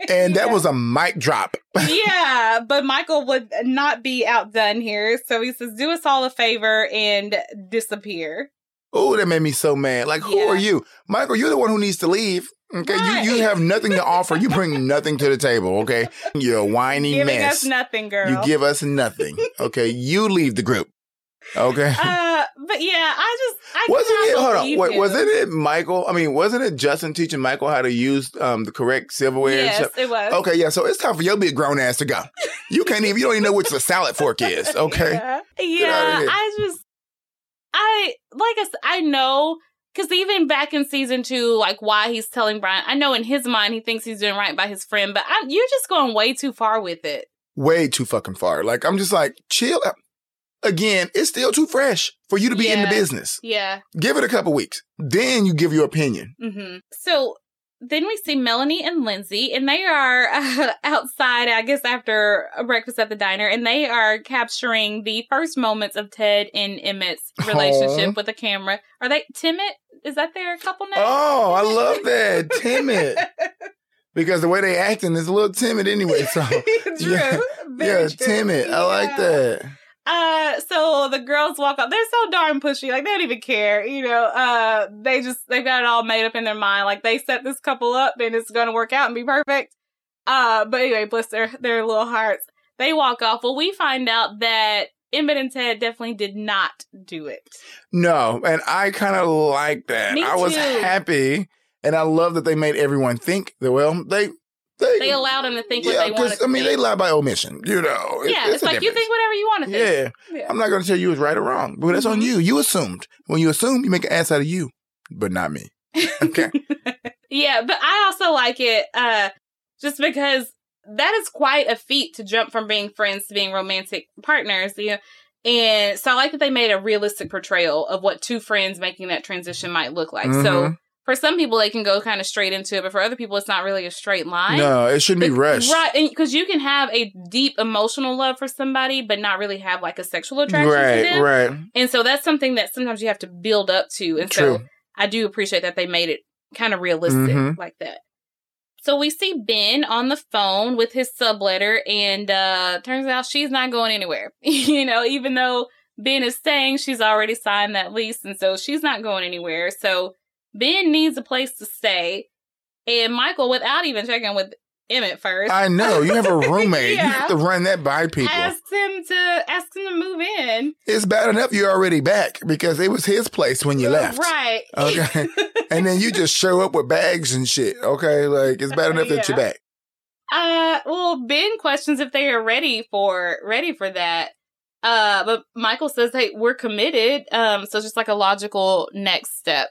and that Yeah. was a mic drop. yeah, but Michael would not be outdone here. So he says, do us all a favor and disappear. Oh, that made me so mad. Like, who Yeah. are you? Michael, you're the one who needs to leave. Okay. Right. You you have nothing to offer. You bring nothing to the table. Okay. You're a whiny Giving mess. us nothing, girl. You give us nothing. Okay. You leave the group. Okay. uh, but yeah, I just, I wasn't it? Hold on. Wait, wasn't it Michael? I mean, wasn't it Justin teaching Michael how to use um, the correct silverware? Yes, it was. Okay, yeah. So it's time for your big grown ass to go. You can't even. You don't even know which the salad fork is. Okay. Yeah, yeah. I just, I like I I know because even back in season two, like why he's telling Brian, I know in his mind he thinks he's doing right by his friend, but I, you're just going way too far with it. Way too fucking far. Like I'm just like chill. out. Again, it's still too fresh for you to be in the business. Yeah. Give it a couple weeks, then you give your opinion. hmm So then we see Melanie and Lindsay, and they are uh, outside, I guess, after a breakfast at the diner, and they are capturing the first moments of Ted and Emmett's relationship Aw. with a camera. Are they Timid? Is that their couple name? Oh, I love that timid because the way they acting is a little timid anyway. So true. yeah, Very yeah, true. timid. I like that. Uh, so the girls walk up. They're so darn pushy. Like they don't even care. You know. Uh, they just they've got it all made up in their mind. Like they set this couple up and it's gonna work out and be perfect. Uh, but anyway, bless their their little hearts. They walk off. Well, we find out that Emmett and Ted definitely did not do it. No, and I kind of like that. Me I was too. happy, and I love that they made everyone think that. Well, they they They allowed them to think what yeah, they wanted. I mean to they think. lie by omission. You know, It- yeah, it's, a like you think whatever you want to think. Yeah, Yeah. I'm not going to tell you it's right or wrong, but that's on Mhm. you. You assumed. When you assume, you make an ass out of you, but not me. Okay. yeah, but I also like it uh just because that is quite a feat to jump from being friends to being romantic partners, you know. And so I like that they made a realistic portrayal of what two friends making that transition might look like. So Mhm. for some people they can go kind of straight into it, but for other people it's not really a straight line. No, it shouldn't be rushed. right? Because you can have a deep emotional love for somebody, but not really have like a sexual attraction Right, right. And so that's something that sometimes you have to build up to. And True. so I do appreciate that they made it kind of realistic Mhm. like that. So we see Ben on the phone with his subletter, and uh turns out she's not going anywhere. you know, even though Ben is saying she's already signed that lease, and so she's not going anywhere. So Ben needs a place to stay. And Michael, without even checking with Emmett first, I know. You have a roommate. You have to run that by people. asks him to ask him to move in. it's bad enough you're already back because it was his place when you left. Right. Okay. And then you just show up with bags and shit. Okay. Like it's bad enough that you're back. Uh, well, Ben questions if they are ready for ready for that. Uh, but Michael says, "Hey, we're committed." Um, so it's just like a logical next step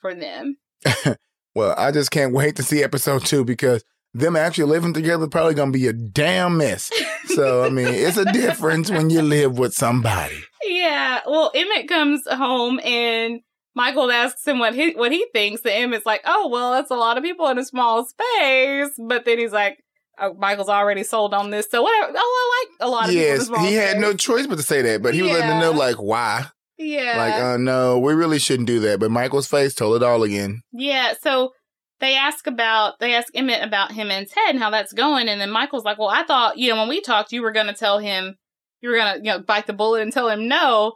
for them. Well, I just can't wait to see episode two because them actually living together probably gonna be a damn mess. So I mean, it's a difference when you live with somebody. Yeah. Well, Emmett comes home and Michael asks him what he what he thinks, and Emmett's like, "Oh, well, that's a lot of people in a small space." But then he's like, oh, "Michael's already sold on this, so whatever." Oh, I like a lot of Yes, he had space. no choice but to say that, but he was letting them know like why. Yeah. Like, uh, no, we really shouldn't do that. But Michael's face told it all again. Yeah, so they ask about they ask Emmett about him and Ted and how that's going, and then Michael's like, "Well, I thought you know when we talked, you were going to tell him you were going to you know bite the bullet and tell him no."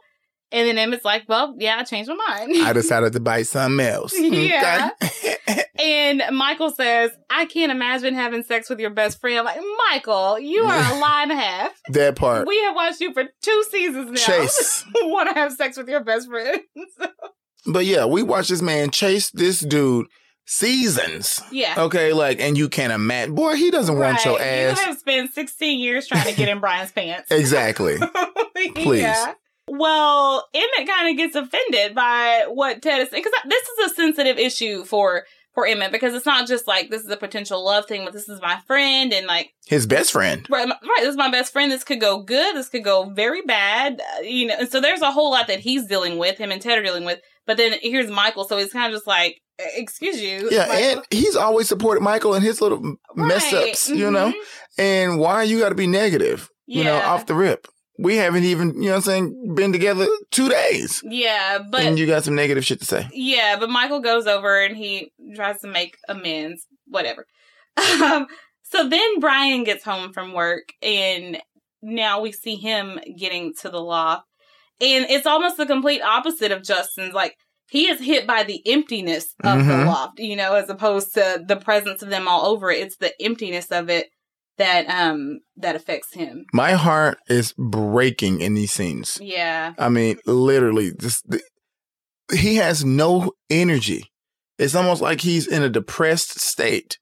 And then Emmett's like, "Well, yeah, I changed my mind." I decided to bite something else. Yeah. And Michael says, "I can't imagine having sex with your best friend." I'm like, Michael, you are a lie and a half. that part. We have watched you for two seasons now. Chase. want to have sex with your best friend? But yeah, we watched this man chase this dude seasons. yeah. Okay, like, and you can't imagine. Boy, he doesn't want your ass. You have spent 16 years trying to get in Brian's pants. Exactly. Please. Yeah. Well, Emmett kind of gets offended by what Ted is saying because this is a sensitive issue for for Emmett because it's not just like this is a potential love thing, but this is my friend and like His best friend. right, right, this is my best friend. This could go good. This could go very bad. uh, you know, and so there's a whole lot that he's dealing with. Him and Ted are dealing with. But then here's Michael, so he's kind of just like, excuse you, Yeah, Michael. and he's always supported Michael in his little mess Right. ups, you know? Mhm. And why you got to be negative, you know, off the rip? We haven't even, you know what I'm saying, been together two days. Yeah, but and you got some negative shit to say. Yeah, but Michael goes over and he tries to make amends, whatever. Um, so then Brian gets home from work and now we see him getting to the loft. And it's almost the complete opposite of Justin's. Like, he is hit by the emptiness of the Mhm. loft, you know, as opposed to the presence of them all over it. It's the emptiness of it that um that affects him. My heart is breaking in these scenes. Yeah. I mean, literally, this the, he has no energy. It's almost like he's in a depressed state.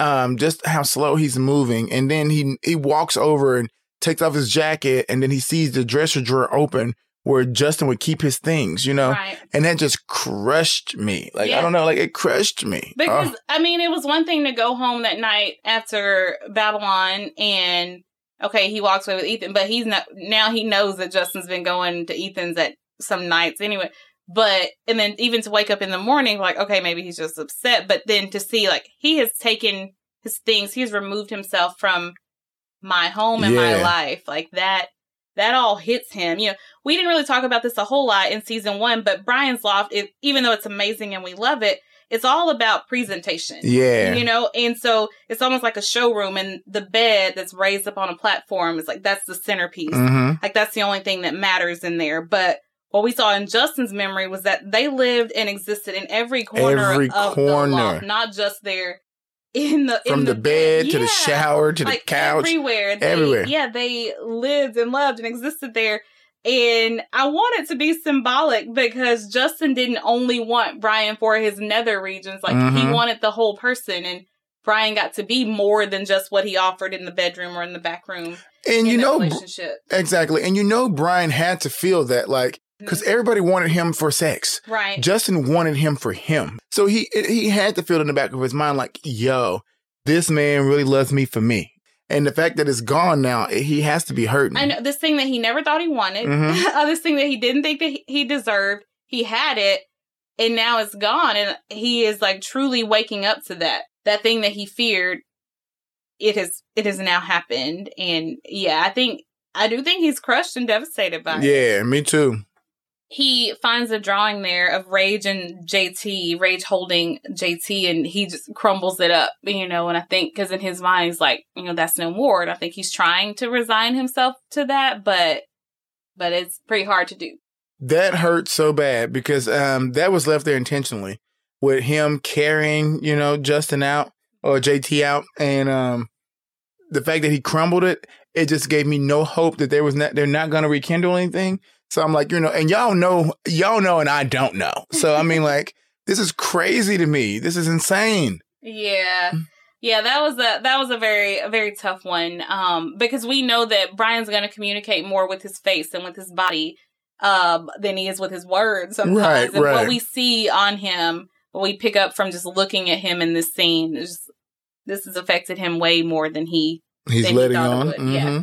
Um, just how slow he's moving, and then he he walks over and takes off his jacket, and then he sees the dresser drawer open where Justin would keep his things, you know, Right. and that just crushed me. Like I don't know, like it crushed me. Because Oh, I mean, it was one thing to go home that night after Babylon, and okay, he walks away with Ethan, but he's not now. He knows that Justin's been going to Ethan's at some nights anyway. But and then even to wake up in the morning, like okay, maybe he's just upset. But then to see like he has taken his things, he's removed himself from my home and my life, like that. That all hits him. You know, we didn't really talk about this a whole lot in season one, but Brian's Loft, it, even though it's amazing and we love it, it's all about presentation. yeah, You know, and so it's almost like a showroom, and the bed that's raised up on a platform is like that's the centerpiece. hmm Like that's the only thing that matters in there. But what we saw in Justin's memory was that they lived and existed in every corner Every of corner. the loft, not just there in the in from the, bed to the shower to like the couch. everywhere. They, everywhere. Yeah, they lived and loved and existed there. And I want it to be symbolic because Justin didn't only want Brian for his nether regions. Like he Mhm. wanted the whole person and Brian got to be more than just what he offered in the bedroom or in the back room. and you know, relationship. exactly, and you know, Brian had to feel that, like, Mm-hmm. Because everybody wanted him for sex. Right. Justin wanted him for him. So he he had to feel in the back of his mind like, yo, this man really loves me for me. And the fact that it's gone now, he has to be hurting. I know this thing that he never thought he wanted, Mhm. uh, this thing that he didn't think that he- he deserved. He had it, and now it's gone and he is like truly waking up to that that thing that he feared it has it has now happened and yeah i think i do think he's crushed and devastated by it Yeah, me too. He finds a drawing there of rage and jt rage holding jt and he just crumbles it up you know and i think because in his mind he's like you know that's no more and i think he's trying to resign himself to that but but it's pretty hard to do That hurt so bad because um that was left there intentionally with him carrying, you know, Justin out or JT out and um the fact that he crumbled it, it just gave me no hope that there was not they're not gonna rekindle anything. So I'm like, you know, and y'all know y'all know and I don't know. So I mean like this is crazy to me. This is insane. Yeah. Yeah, that was a that was a very a very tough one. Um because we know that Brian's going to communicate more with his face and with his body um than he is with his words sometimes. Right, and right. what we see on him, what we pick up from just looking at him in this scene is this has affected him way more than he He's Than he letting it on. would, yeah.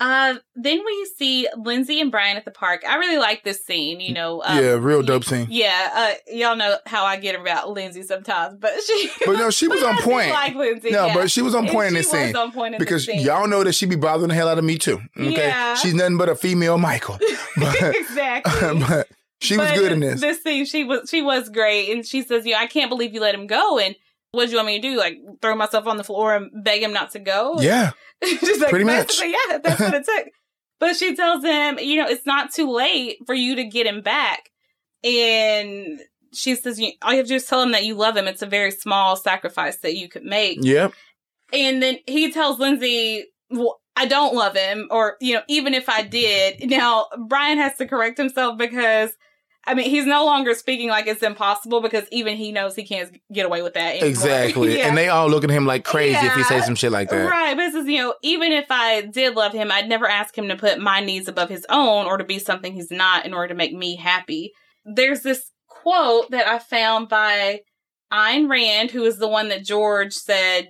Uh then we see Lindsay and Brian at the park. I really like this scene, you know. Um, yeah, real dope scene. Yeah, uh, y'all know how I get about Lindsay sometimes, but she But no, she was but on I point. Like Lindsay, No, yeah. but she was on And point in this scene. on point in because y'all know that she be bothering the hell out of me too. Okay, Yeah. she's nothing but a female Michael, but, exactly. but she was good in this. This scene, she was she was great, and she says, "Yeah, I can't believe you let him go." And what do you want me to do? Like throw myself on the floor and beg him not to go? Yeah, She's like, Pretty much. Yeah, that's what it took. But she tells him, you know, it's not too late for you to get him back. And she says, you, all you have to do is tell him that you love him. It's a very small sacrifice that you could make. yep, And then he tells Lindsay, well, I don't love him, or, you know, even if I did. Now, Brian has to correct himself because, I mean, he's no longer speaking like it's impossible because even he knows he can't get away with that. Anymore. exactly. Yeah. And they all look at him like crazy if he says some shit like that. Right, but this is, you know, even if I did love him, I'd never ask him to put my needs above his own or to be something he's not in order to make me happy. There's this quote that I found by Ayn Rand, who is the one that George said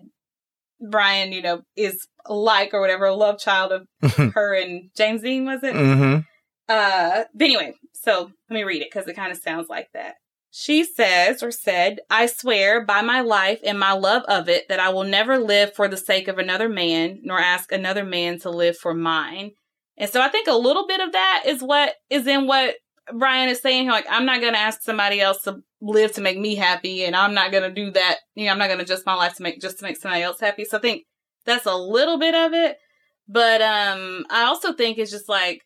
Brian, you know, is like or whatever, a love child of her and James Dean, was it? mm-hmm. Uh, but anyway, so let me read it because it kind of sounds like that. She says or said, I swear by my life and my love of it that I will never live for the sake of another man, nor ask another man to live for mine. And so I think a little bit of that is what is in what Brian is saying. Like, I'm not going to ask somebody else to live to make me happy, and I'm not going to do that. You know, I'm not going to adjust my life to make just to make somebody else happy. So I think that's a little bit of it. But um, I also think it's just like,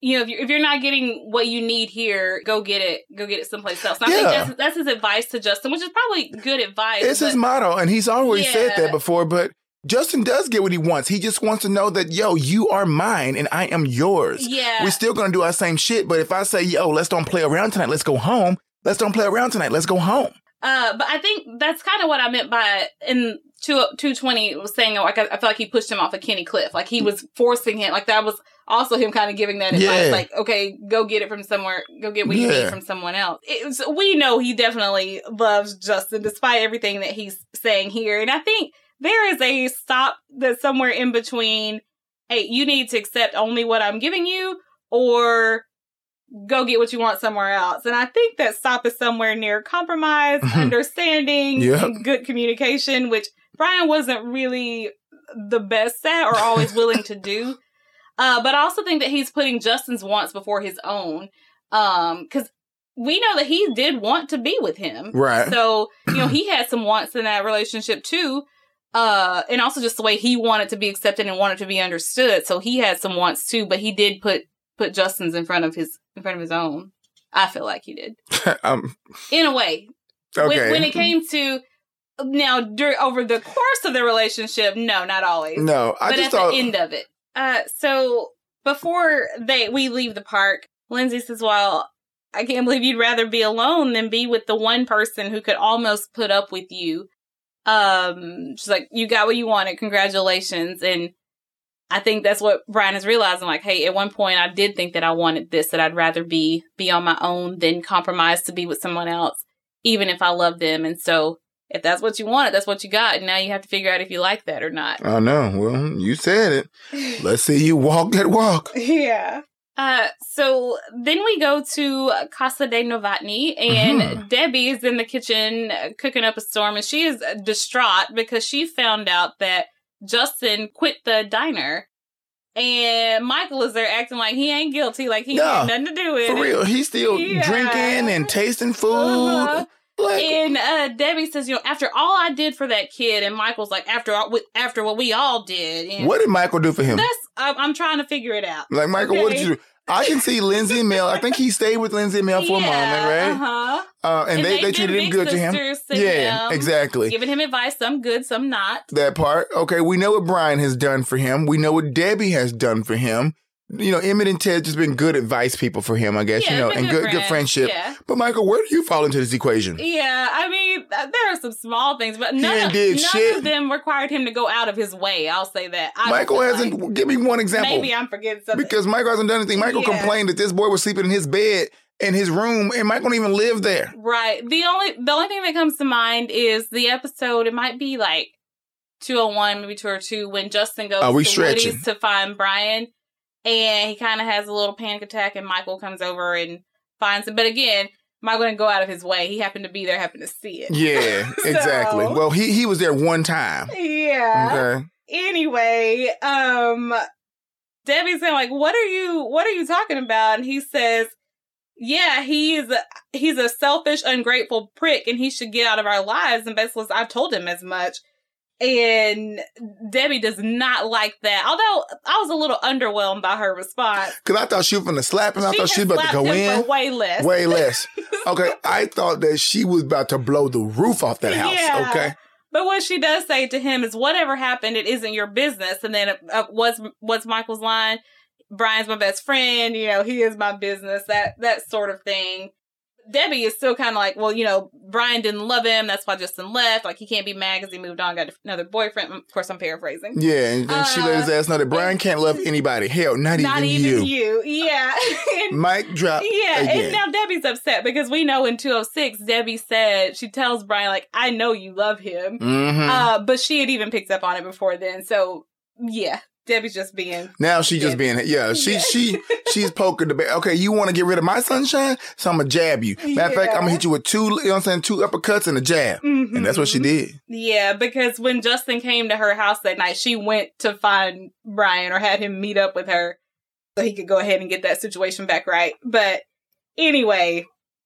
you know, if you're, if you're not getting what you need here, go get it. Go get it someplace else. And I Yeah. think that's, that's his advice to Justin, which is probably good advice. It's his motto, and he's always said that before. But Justin does get what he wants. He just wants to know that yo, you are mine, and I am yours. Yeah. We're still gonna do our same shit. But if I say yo, let's don't play around tonight, let's go home. Let's don't play around tonight. Let's go home. Uh, but I think that's kind of what I meant by in two two twenty was saying like I, I feel like he pushed him off a Kenny Cliff, like he was forcing him, like that was also him kind of giving that advice, Yeah. like okay, go get it from somewhere, go get what you need from someone else. It was, we know he definitely loves Justin, despite everything that he's saying here, and I think there is a stop that's somewhere in between. Hey, you need to accept only what I'm giving you, or go get what you want somewhere else. And I think that stop is somewhere near compromise, mm-hmm. understanding, Yep. good communication, which Brian wasn't really the best at or always willing to do. Uh, but I also think that he's putting Justin's wants before his own. Um, cause we know that he did want to be with him. Right. So, you know, he had some wants in that relationship too. Uh, and also just the way he wanted to be accepted and wanted to be understood. So he had some wants too, but he did put, put Justin's in front of his, in front of his own. I feel like he did. um, In a way. okay. When, when it came to, now, during, over the course of the relationship, no, not always no, I but just at thought. the end of it. Uh, so before they we leave the park, Lindsay says, "Well, I can't believe you'd rather be alone than be with the one person who could almost put up with you." Um, she's like, "You got what you wanted. Congratulations!" And I think that's what Brian is realizing. Like, hey, at one point, I did think that I wanted this. That I'd rather be be on my own than compromise to be with someone else, even if I love them. And so. If that's what you wanted, that's what you got. And now you have to figure out if you like that or not. I know. Well, you said it. Let's see you walk that walk. Yeah. Uh, so then we go to Casa de Novotny, and Mhm. Debbie is in the kitchen uh, cooking up a storm, and she is distraught because she found out that Justin quit the diner. And Michael is there acting like he ain't guilty, like he No, had nothing to do with For it. For real, he's still Yeah. drinking and tasting food. Uh-huh. Like, And uh, Debbie says, you know, after all I did for that kid, and Michael's like, after all, after what we all did, and what did Michael do for him? that's I'm, I'm trying to figure it out. Like, Michael, what did you do? I can see Lindsay and Mel. I think he stayed with Lindsay and Mel for a moment, right? Uh-huh. Uh, and, they, they've they treated him good to him. Yeah, him, exactly. Giving him advice, some good, some not. that part. Okay, we know what Brian has done for him. We know what Debbie has done for him. You know, Emmett and Ted just been good advice people for him, I guess. Yeah, you know, and good good friendship. Yeah. But Michael, where do you fall into this equation? Yeah, I mean, there are some small things, but none, of, none shit. of them required him to go out of his way. I'll say that. I Michael hasn't. like- give me one example. Maybe I'm forgetting something. because Michael hasn't done anything. Michael Yeah. complained that this boy was sleeping in his bed in his room, and Michael don't even live there. Right. The only the only thing that comes to mind is the episode. It might be like two oh one, maybe two or two, when Justin goes Oh, we to stretching. Woody's to find Brian, and he kind of has a little panic attack, and Michael comes over and finds him. But again, Michael didn't go out of his way. He happened to be there, happened to see it. Yeah, exactly. Well, he he was there one time. Yeah. Okay. Anyway, um, Debbie's saying like, "What are you? What are you talking about?" And he says. Yeah, he's a, he's a selfish, ungrateful prick, and he should get out of our lives. And basically, I told him as much. And Debbie does not like that. Although I was a little underwhelmed by her response. Because I thought she was going to slap him. I thought she was about to go in. way less. Way less. Okay, I thought that she was about to blow the roof off that house. Yeah. Okay. But what she does say to him is, "Whatever happened, it isn't your business." And then uh, what's what's Michael's line? Brian's my best friend. You know, he is my business. That that sort of thing. Debbie is still kind of like, well, you know, Brian didn't love him. That's why Justin left. Like he can't be mad because he moved on, got another boyfriend. Of course, I'm paraphrasing. Yeah, and then she let his ass know that Brian can't love anybody. Hell, not, Uh, Not even, even you. you. Yeah. And- Mic drop. Yeah, again. and now Debbie's upset because we know in 206, Debbie said, she tells Brian, like, I know you love him. Mhm. Uh, but she had even picked up on it before then. So yeah, Debbie's just being now she just being yeah. She Yeah. she she's poking the bear. Okay, you want to get rid of my sunshine? So I'm gonna jab you. Matter of fact, I'm gonna hit you with two. You know what I'm saying? Two uppercuts and a jab. And that's what she Mhm. did. Yeah, because when Justin came to her house that night, she went to find Brian or had him meet up with her so he could go ahead and get that situation back right. But anyway,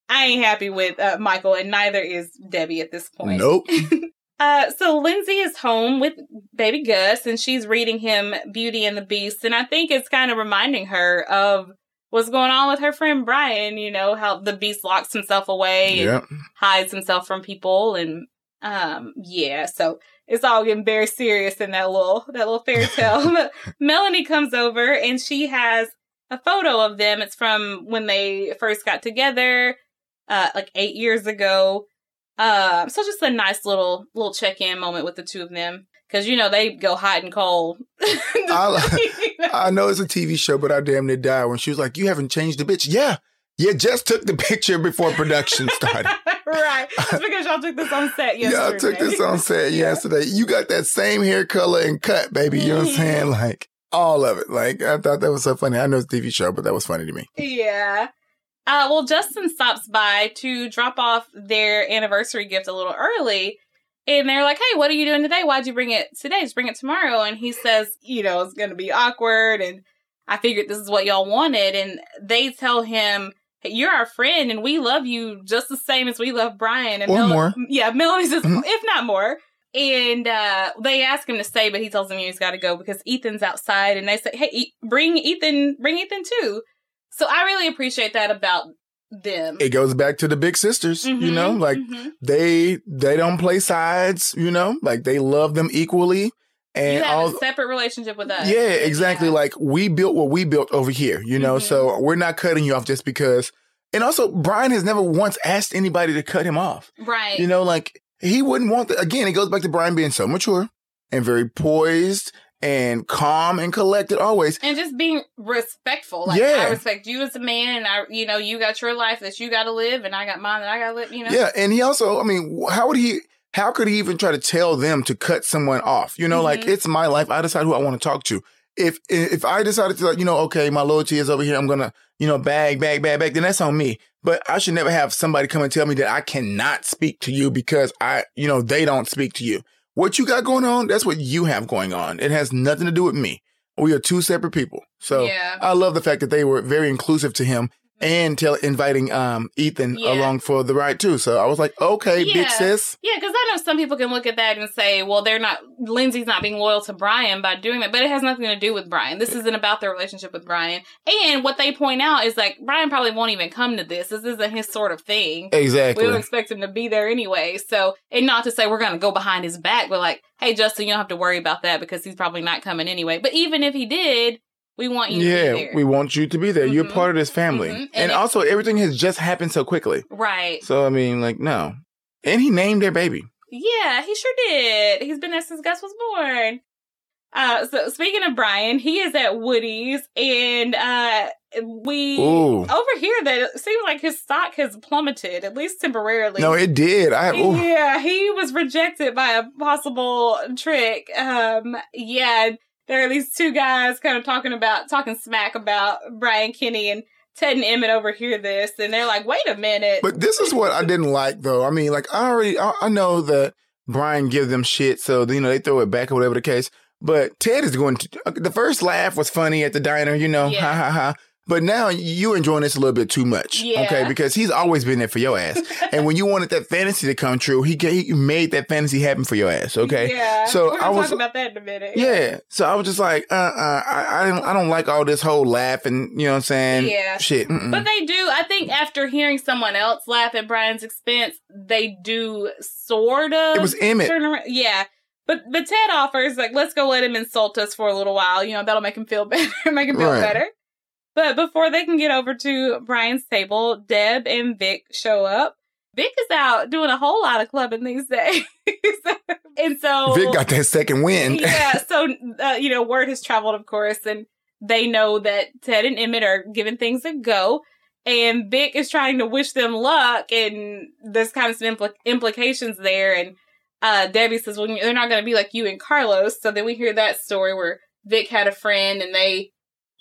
I ain't happy with uh, Michael, and neither is Debbie at this point. Nope. Uh, so Lindsay is home with baby Gus and she's reading him Beauty and the Beast. And I think it's kind of reminding her of what's going on with her friend Brian, you know, how the beast locks himself away and Yep. hides himself from people. And, um, yeah, so it's all getting very serious in that little, that little fairy tale. Melanie comes over and she has a photo of them. It's from when they first got together, uh, like eight years ago. Um, so just a nice little little check in moment with the two of them because you know they go hot and cold. I, I know it's a TV show, but I damn near died when she was like, "You haven't changed the bitch." Yeah, you just took the picture before production started. right, it's because y'all took this on set yesterday. I took this on set yesterday. You got that same hair color and cut, baby. You know what I'm saying? Like all of it. Like I thought that was so funny. I know it's a TV show, but that was funny to me. Yeah. Uh, well, Justin stops by to drop off their anniversary gift a little early. And they're like, hey, what are you doing today? Why'd you bring it today? Just bring it tomorrow. And he says, you know, it's going to be awkward. And I figured this is what y'all wanted. And they tell him, hey, you're our friend and we love you just the same as we love Brian. And Or Mel- more. Yeah, Melanie says, Mhm. if not more. And uh, they ask him to stay, but he tells them he's got to go because Ethan's outside. And they say, hey, E- bring Ethan, bring Ethan too. So I really appreciate that about them. It goes back to the big sisters, you Mhm, know, like mhm. they they don't play sides, you know, like they love them equally. you And have all a separate relationship with us. Yeah, exactly. Yeah. Like we built what we built over here, you know, Mhm. so we're not cutting you off just because. And also, Brian has never once asked anybody to cut him off. right. You know, like he wouldn't want that. Again, it goes back to Brian being so mature and very poised and calm and collected always. and just being respectful. Like Yeah. I respect you as a man, and I, you know, you got your life that you got to live, and I got mine that I got to live. You know. Yeah. And he also, I mean, how would he, how could he even try to tell them to cut someone off? You know, like Mhm. it's my life. I decide who I want to talk to. if if I decided to like, you know, okay, my loyalty is over here, I'm gonna, you know, bag, bag, bag, bag, then that's on me. But I should never have somebody come and tell me that I cannot speak to you because I, you know, they don't speak to you. What you got going on, that's what you have going on. It has nothing to do with me. We are two separate people. So Yeah. I love the fact that they were very inclusive to him and tell inviting um Ethan Yeah. along for the ride too. So I was like, okay, big Yeah. sis. Yeah, because I know some people can look at that and say, well, they're not, Lindsay's not being loyal to Brian by doing that, but it has nothing to do with Brian. This isn't about their relationship with Brian. And what they point out is like, Brian probably won't even come to this. This isn't his sort of thing. Exactly. We don't expect him to be there anyway. So, and not to say we're going to go behind his back, but like, hey, Justin, you don't have to worry about that because he's probably not coming anyway. But even if he did, we want you to yeah, be there. we want you to be there. You're Mhm. part of this family. Mhm. And, And it- also everything has just happened so quickly. right. So I mean, like, no. And he named their baby. Yeah, he sure did. He's been there since Gus was born. Uh, so speaking of Brian, he is at Woody's, and uh, we Ooh. over here that it seems like his stock has plummeted, at least temporarily. No, it did. I ooh. Yeah, he was rejected by a possible trick. Um, yeah, there are these two guys kind of talking about talking smack about Brian Kinney and Ted and Emmett overhear this, and they're like, "Wait a minute." But this is what I didn't like, though. I mean, like, I already, I, I know that Brian gives them shit, so, you know, they throw it back or whatever the case. But Ted is going to, uh, the first laugh was funny at the diner, you know, Yeah. ha ha ha. But now you're enjoying this a little bit too much, Yeah. okay? Because he's always been there for your ass. and when you wanted that fantasy to come true, he, he made that fantasy happen for your ass, okay? Yeah. So we're I was- talk about that in a minute. Yeah. So I was just like, uh, uh I, I don't, I don't like all this whole laughing, you know what I'm saying? Yeah. Shit. Mm-mm. But they do. I think after hearing someone else laugh at Brian's expense, they do sort of. it was Emmett. turn around. Yeah. But but Ted offers like, let's go let him insult us for a little while. You know, that'll make him feel better, make him feel Right. better. But before they can get over to Brian's table, Deb and Vic show up. Vic is out doing a whole lot of clubbing these days, and so Vic got that second win. yeah, so uh, you know, word has traveled, of course, and they know that Ted and Emmett are giving things a go. And Vic is trying to wish them luck, and there's kind of some impl- implications there. And uh, Debbie says, "Well, they're not going to be like you and Carlos." So then we hear that story where Vic had a friend, and they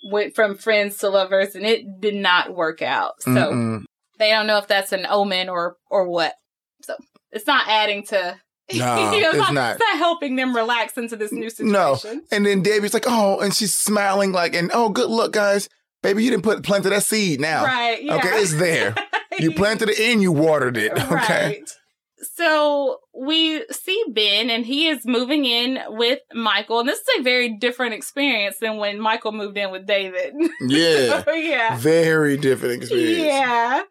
went from friends to lovers, and it did not work out. So Mm-mm. they don't know if that's an omen or or what. So it's not adding to. No, you know, it's not. It's not helping them relax into this new situation. No. And then Debbie's like, oh, and she's smiling like, and oh, good luck, guys. Baby, you didn't put planted that seed now. Right. Yeah. Okay, it's there. You planted it and you watered it. Okay. Right. So we see Ben, and he is moving in with Michael, and this is a very different experience than when Michael moved in with David. Yeah. yeah. Very different experience. Yeah.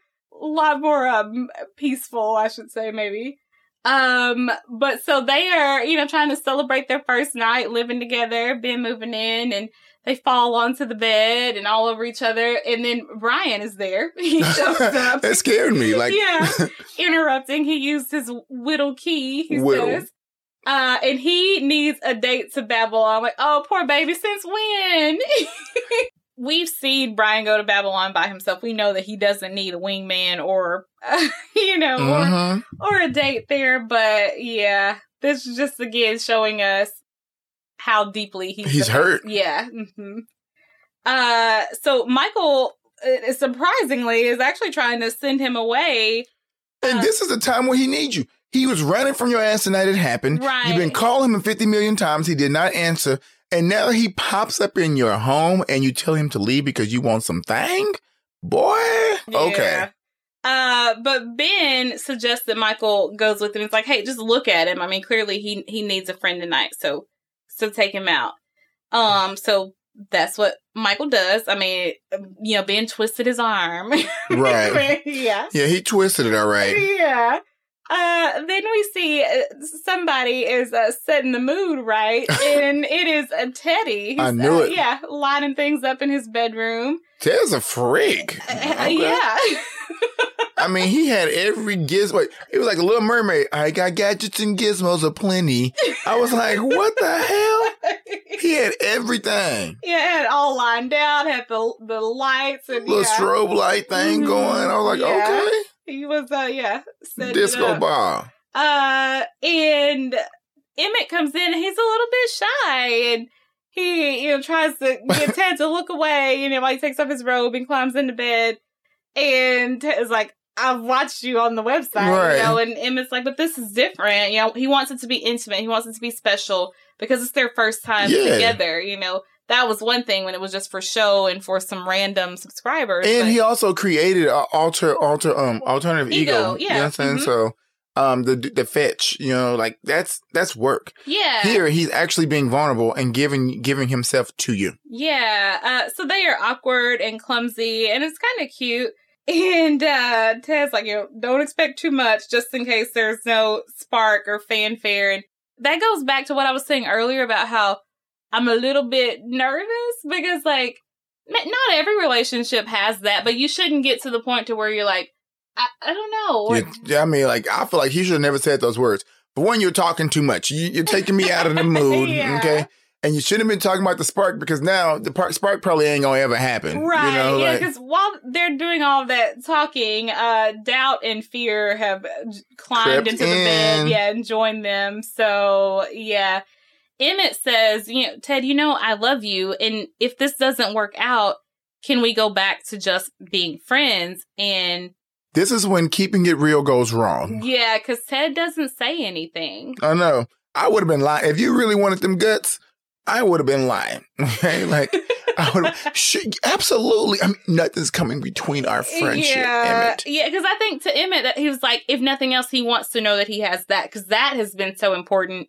A lot more um peaceful, I should say, maybe. Um, but so they are, you know, trying to celebrate their first night living together, Ben moving in, and they fall onto the bed and all over each other. And then Brian is there. He shows up. that scared me. Like, yeah, interrupting. He used his whittle key. He Whittle. says, uh, and he needs a date to Babylon. Like, oh, poor baby. Since when? We've seen Brian go to Babylon by himself. We know that he doesn't need a wingman or, uh, you know, mhm. or or a date there. But yeah, this is just again showing us how deeply he's He's hurt. Yeah. hmm Uh, so Michael, uh, surprisingly, is actually trying to send him away. and Uh, this is the time where he needs you. He was running from your ass the night it happened. Right. You've been calling him 50 million times. He did not answer. And now he pops up in your home and you tell him to leave because you want some thing? Boy. Okay. Uh, but Ben suggests that Michael goes with him. It's like, hey, just look at him. I mean, clearly he he needs a friend tonight, so so take him out. Um, so that's what Michael does. I mean, you know, Ben twisted his arm. Right. yeah. Yeah, he twisted it all right. Yeah. Uh, then we see uh, somebody is uh, setting the mood right, and it is a Teddy. I knew uh, it. Yeah, lining things up in his bedroom. Ted's a freak. Uh, Okay. Yeah. I mean, he had every gizmo. It was like a little mermaid. I got gadgets and gizmos aplenty. I was like, what the hell? He had everything. yeah, and all lined out, had the the lights and Little yeah, strobe light thing Mhm. going. I was like, Yeah. okay. he was uh yeah Disco ball. Uh, and Emmett comes in and he's a little bit shy and he you know tries to get Ted to look away, you know, while he takes off his robe and climbs into bed, and Ted is like, "I've watched you on the website," Right. you know, and Emmett's like, "But this is different." You know, he wants it to be intimate. He wants it to be special because it's their first time Yeah. together. You know, that was one thing when it was just for show and for some random subscribers. And he also created an alter alter um alternative ego. Ego, You know yeah. what I'm saying? Mhm. So um the the fetch, you know, like that's that's work. yeah, Here he's actually being vulnerable and giving giving himself to you. Yeah, uh, so they are awkward and clumsy, and it's kind of cute. And uh, Ted's like, you know, don't expect too much, just in case there's no spark or fanfare. And that goes back to what I was saying earlier about how I'm a little bit nervous because, like, not every relationship has that, but you shouldn't get to the point to where you're like, I, I don't know. Or, You- I mean, like I feel like he should have never said those words. But when you're talking too much, you, you're taking me out of the mood. Yeah. Okay. And you shouldn't have been talking about the spark because now the par- spark probably ain't gonna ever happen. Right. You know, yeah, like, because while they're doing all that talking, uh, doubt and fear have j- climbed into the bed, yeah, and joined them. So yeah. Emmett says, you know, Ted, you know I love you, and if this doesn't work out, can we go back to just being friends? And this is when keeping it real goes wrong. yeah, because Ted doesn't say anything. I know. I would have been lying. If you really wanted them guts, I would have been lying. Okay. Like, I would absolutely. I mean, nothing's coming between our friendship, yeah, Emmett. yeah. Because I think to Emmett that he was like, if nothing else, he wants to know that he has that because that has been so important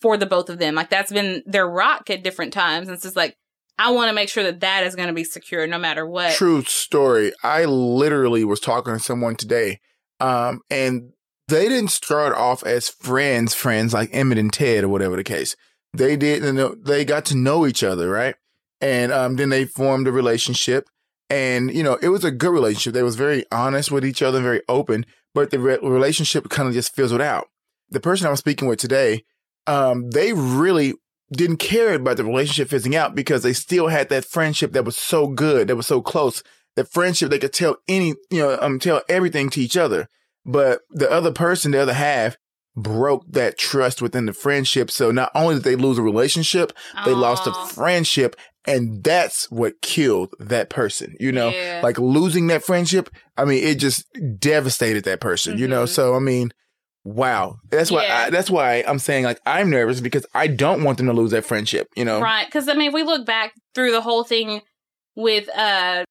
for the both of them. Like that's been their rock at different times, and it's just like I want to make sure that that is going to be secure no matter what. True story. I literally was talking to someone today, um, and they didn't start off as friends, friends like Emmett and Ted or whatever the case. They did, and they got to know each other, right? And um, then they formed a relationship, and you know it was a good relationship. They was very honest with each other, very open, but the re- relationship kind of just fizzled out. The person I was speaking with today, um, they really didn't care about the relationship fizzing out because they still had that friendship that was so good, that was so close. That friendship they could tell any, you know, um, tell everything to each other. But the other person, the other half, broke that trust within the friendship. So not only did they lose a relationship, they lost a friendship, and that's what killed that person. You know, Yeah. like losing that friendship. I mean, it just devastated that person. You know, Mhm. so I mean, wow. That's why. Yeah. I, that's why I'm saying like I'm nervous because I don't want them to lose that friendship. You know, Right. Because, I mean, if we look back through the whole thing with uh,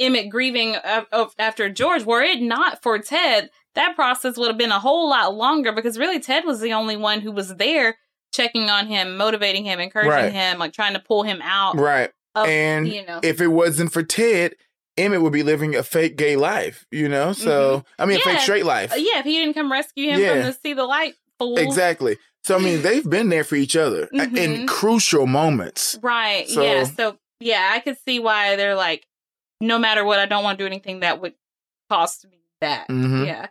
Emmett grieving of, of, after George, were it not for Ted, that process would have been a whole lot longer because really Ted was the only one who was there checking on him, motivating him, encouraging Right. him, like trying to pull him out. right? Of, and you know. if it wasn't for Ted, Emmett would be living a fake gay life. You know, so I mean, a Mm-hmm. Yeah. fake straight life. Uh, yeah, if he didn't come rescue him Yeah. from the see the light fool. Exactly. So I mean, they've been there for each other uh, in crucial moments. Right. So- yeah. So yeah, I could see why they're like, no matter what, I don't want to do anything that would cost me that. Mhm. Yeah.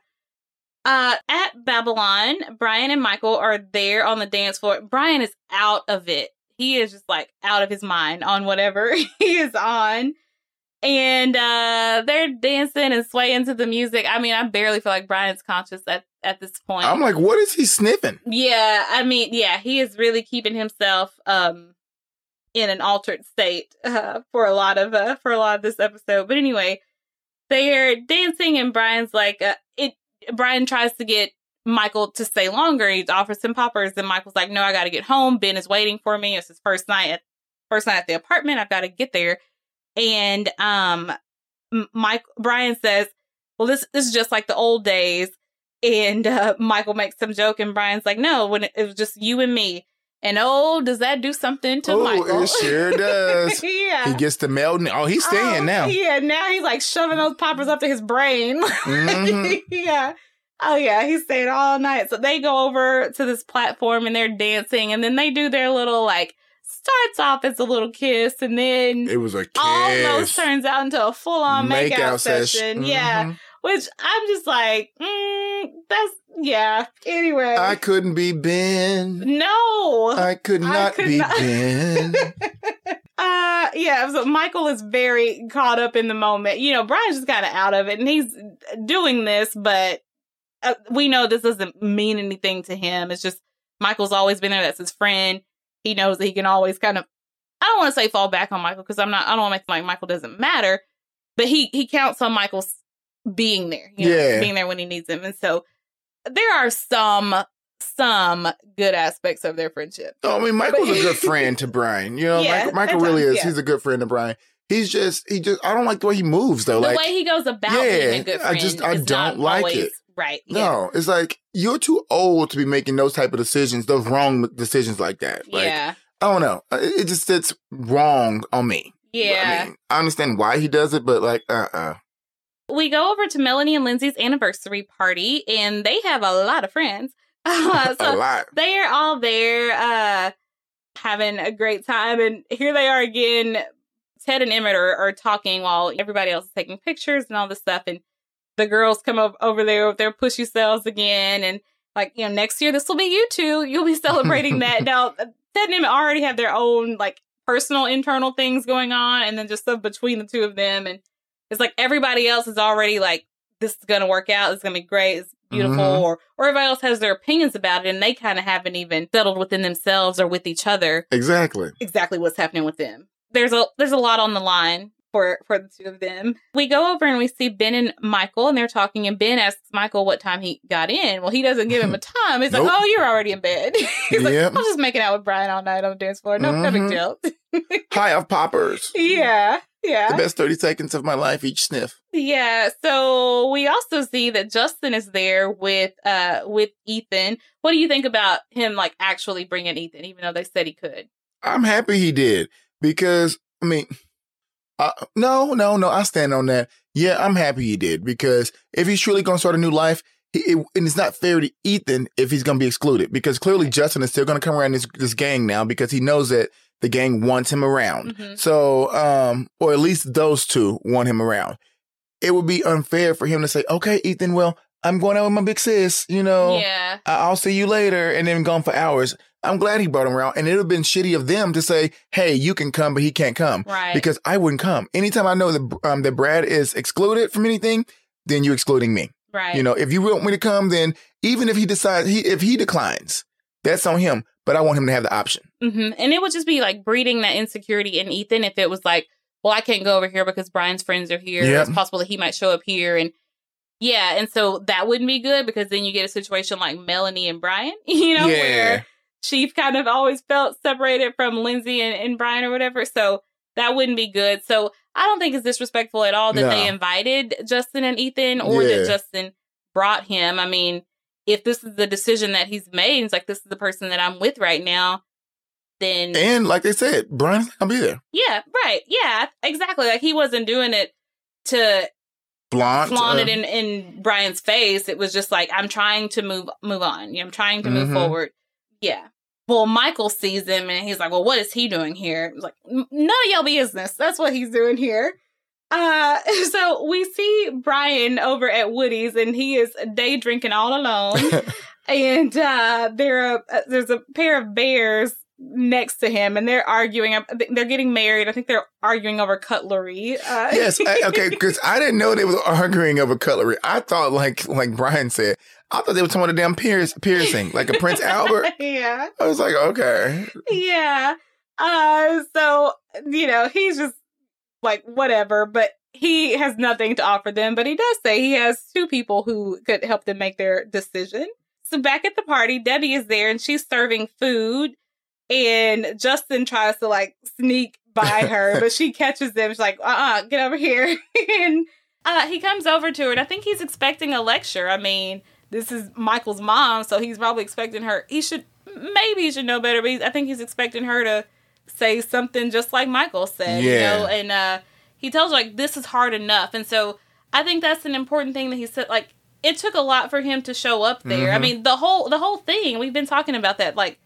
Uh, at Babylon, Brian and Michael are there on the dance floor. Brian is out of it. He is just like out of his mind on whatever he is on. And uh they're dancing and swaying to the music. I mean, I barely feel like Brian's conscious at, at this point. I'm like, what is he sniffing? Yeah, I mean, yeah, he is really keeping himself um in an altered state uh, for a lot of uh, for a lot of this episode. But anyway, they're dancing and Brian's like uh, Brian tries to get Michael to stay longer. He offers him poppers and Michael's like, "No, I got to get home. Ben is waiting for me. It's his first night at first night at the apartment. I've got to get there." And um Mike Brian says, "Well, this this is just like the old days." And uh, Michael makes some joke, and Brian's like, "No, when it, it was just you and me." And oh, does that do something to oh, Michael? it sure does. yeah. He gets the melting. Oh, he's staying Oh, now. Yeah, now he's like shoving those poppers up to his brain. Mhm. yeah. Oh yeah, he's staying all night. So they go over to this platform and they're dancing, and then they do their little like starts off as a little kiss, and then It was a kiss. almost turns out into a full on makeout, session. Yeah, Mhm. Which I'm just like, mm, that's yeah. Anyway, I couldn't be Ben. no. I could I not could be not- Ben. Uh yeah, so Michael is very caught up in the moment. You know, Brian's just kind of out of it and he's doing this, but uh, we know this doesn't mean anything to him. It's just Michael's always been there. That's his friend. He knows that he can always kind of I don't want to say fall back on Michael because I'm not. I don't want to make like Michael doesn't matter, but he he counts on Michael's being there. You know, Yeah. being there when he needs him, and so there are some some good aspects of their friendship. Oh, I mean, Michael's a good friend to Brian. You know, Yeah, Michael, Michael really is. yeah. He's a good friend to Brian. He's just, he just, I don't like the way he moves though. the like, way he goes about yeah, being a good I just- I don't like it. Right? Yeah. no, it's like you're too old to be making those type of decisions, those wrong decisions like that. Like, yeah. I don't know. It, it just sits wrong on me. Yeah. I mean, I understand why he does it, but like, uh, uh we go over to Melanie and Lindsay's anniversary party, and they have a lot of friends. Uh, a lot. they are all there, uh, having a great time, and here they are again. Ted and Emmett are, are talking while everybody else is taking pictures and all this stuff, and the girls come up over there with their pushy selves again, and like you know, next year this will be you two. You'll be celebrating that. now, Ted and Emmett already have their own like personal internal things going on, and then just stuff between the two of them, and it's like everybody else is already like, this is gonna work out. It's gonna be great. It's beautiful. Mhm. Or or everybody else has their opinions about it, and they kind of haven't even settled within themselves or with each other Exactly. exactly what's happening with them. There's a there's a lot on the line for for the two of them. We go over and we see Ben and Michael, and they're talking. And Ben asks Michael what time he got in. Well, he doesn't give him a time. He's Nope. like, "Oh, you're already in bed." He's like, "I'm just making out with Brian all night on the dance floor. No, no big Mhm. deal." High of poppers. yeah, yeah. The best 30 seconds of my life each sniff. Yeah, so we also see that Justin is there with uh with Ethan. What do you think about him like actually bringing Ethan even though they said he could? I'm happy he did because I mean, uh, no, no, no. I stand on that. Yeah, I'm happy he did because if he's truly going to start a new life, he, it, and it's not fair to Ethan if he's going to be excluded because clearly Justin is still going to come around this this gang now because he knows that the gang wants him around. Mhm. So, um, or at least those two want him around. It would be unfair for him to say, "Okay, Ethan, well, I'm going out with my big sis. You know, Yeah. I- I'll see you later, and then gone for hours. I'm glad he brought him around, and it would have been shitty of them to say, "Hey, you can come, but he can't come," Right. because I wouldn't come. Anytime I know that um, that Brad is excluded from anything, then you're excluding me. right. You know, if you want me to come, then even if he decides he if he declines, that's on him. But I want him to have the option. Hmm And it would just be like breeding that insecurity in Ethan if it was like, well, I can't go over here because Brian's friends are here. Yep. It's possible that he might show up here. And yeah, and so that wouldn't be good because then you get a situation like Melanie and Brian, you know, yeah, where she kind of always felt separated from Lindsay and, and Brian or whatever. So that wouldn't be good. So I don't think it's disrespectful at all that No. they invited Justin and Ethan or Yeah. that Justin brought him. I mean, if this is the decision that he's made, it's like this is the person that I'm with right now, then and like they said, not gonna be there. yeah, right. Yeah, exactly. Like he wasn't doing it to Flaunt, flaunt uh, it in, in Brian's face. It was just like I'm trying to move move on. You know, I'm trying to move Mhm. forward. Yeah. Well, Michael sees him and he's like, "Well, what is he doing here?" It's like, "None of y'all business. That's what he's doing here." Uh, so we see Brian over at Woody's and he is day drinking all alone, and uh, there are uh, there's a pair of bears next to him, and they're arguing. They're getting married. I think they're arguing over cutlery. Uh, yes, I, okay, because I didn't know they were arguing over cutlery. I thought, like like Brian said, I thought they were talking about a damn pierce, piercing, like a Prince Albert. yeah. I was like, okay, yeah. Uh so you know, he's just like whatever, but he has nothing to offer them, but he does say he has two people who could help them make their decision. So back at the party, Debbie is there and she's serving food and Justin tries to like sneak by her, but she catches them. She's like, "Uh-uh, get over here." and uh he comes over to her and I think he's expecting a lecture. I mean, this is Michael's mom, so he's probably expecting her. He should maybe he should know better, but I think he's expecting her to say something just like Michael said, Yeah. you know. And uh, he tells her like this is hard enough, and so I think that's an important thing that he said. Like it took a lot for him to show up there. I Mhm. mean, the whole the whole thing. We've been talking about that, like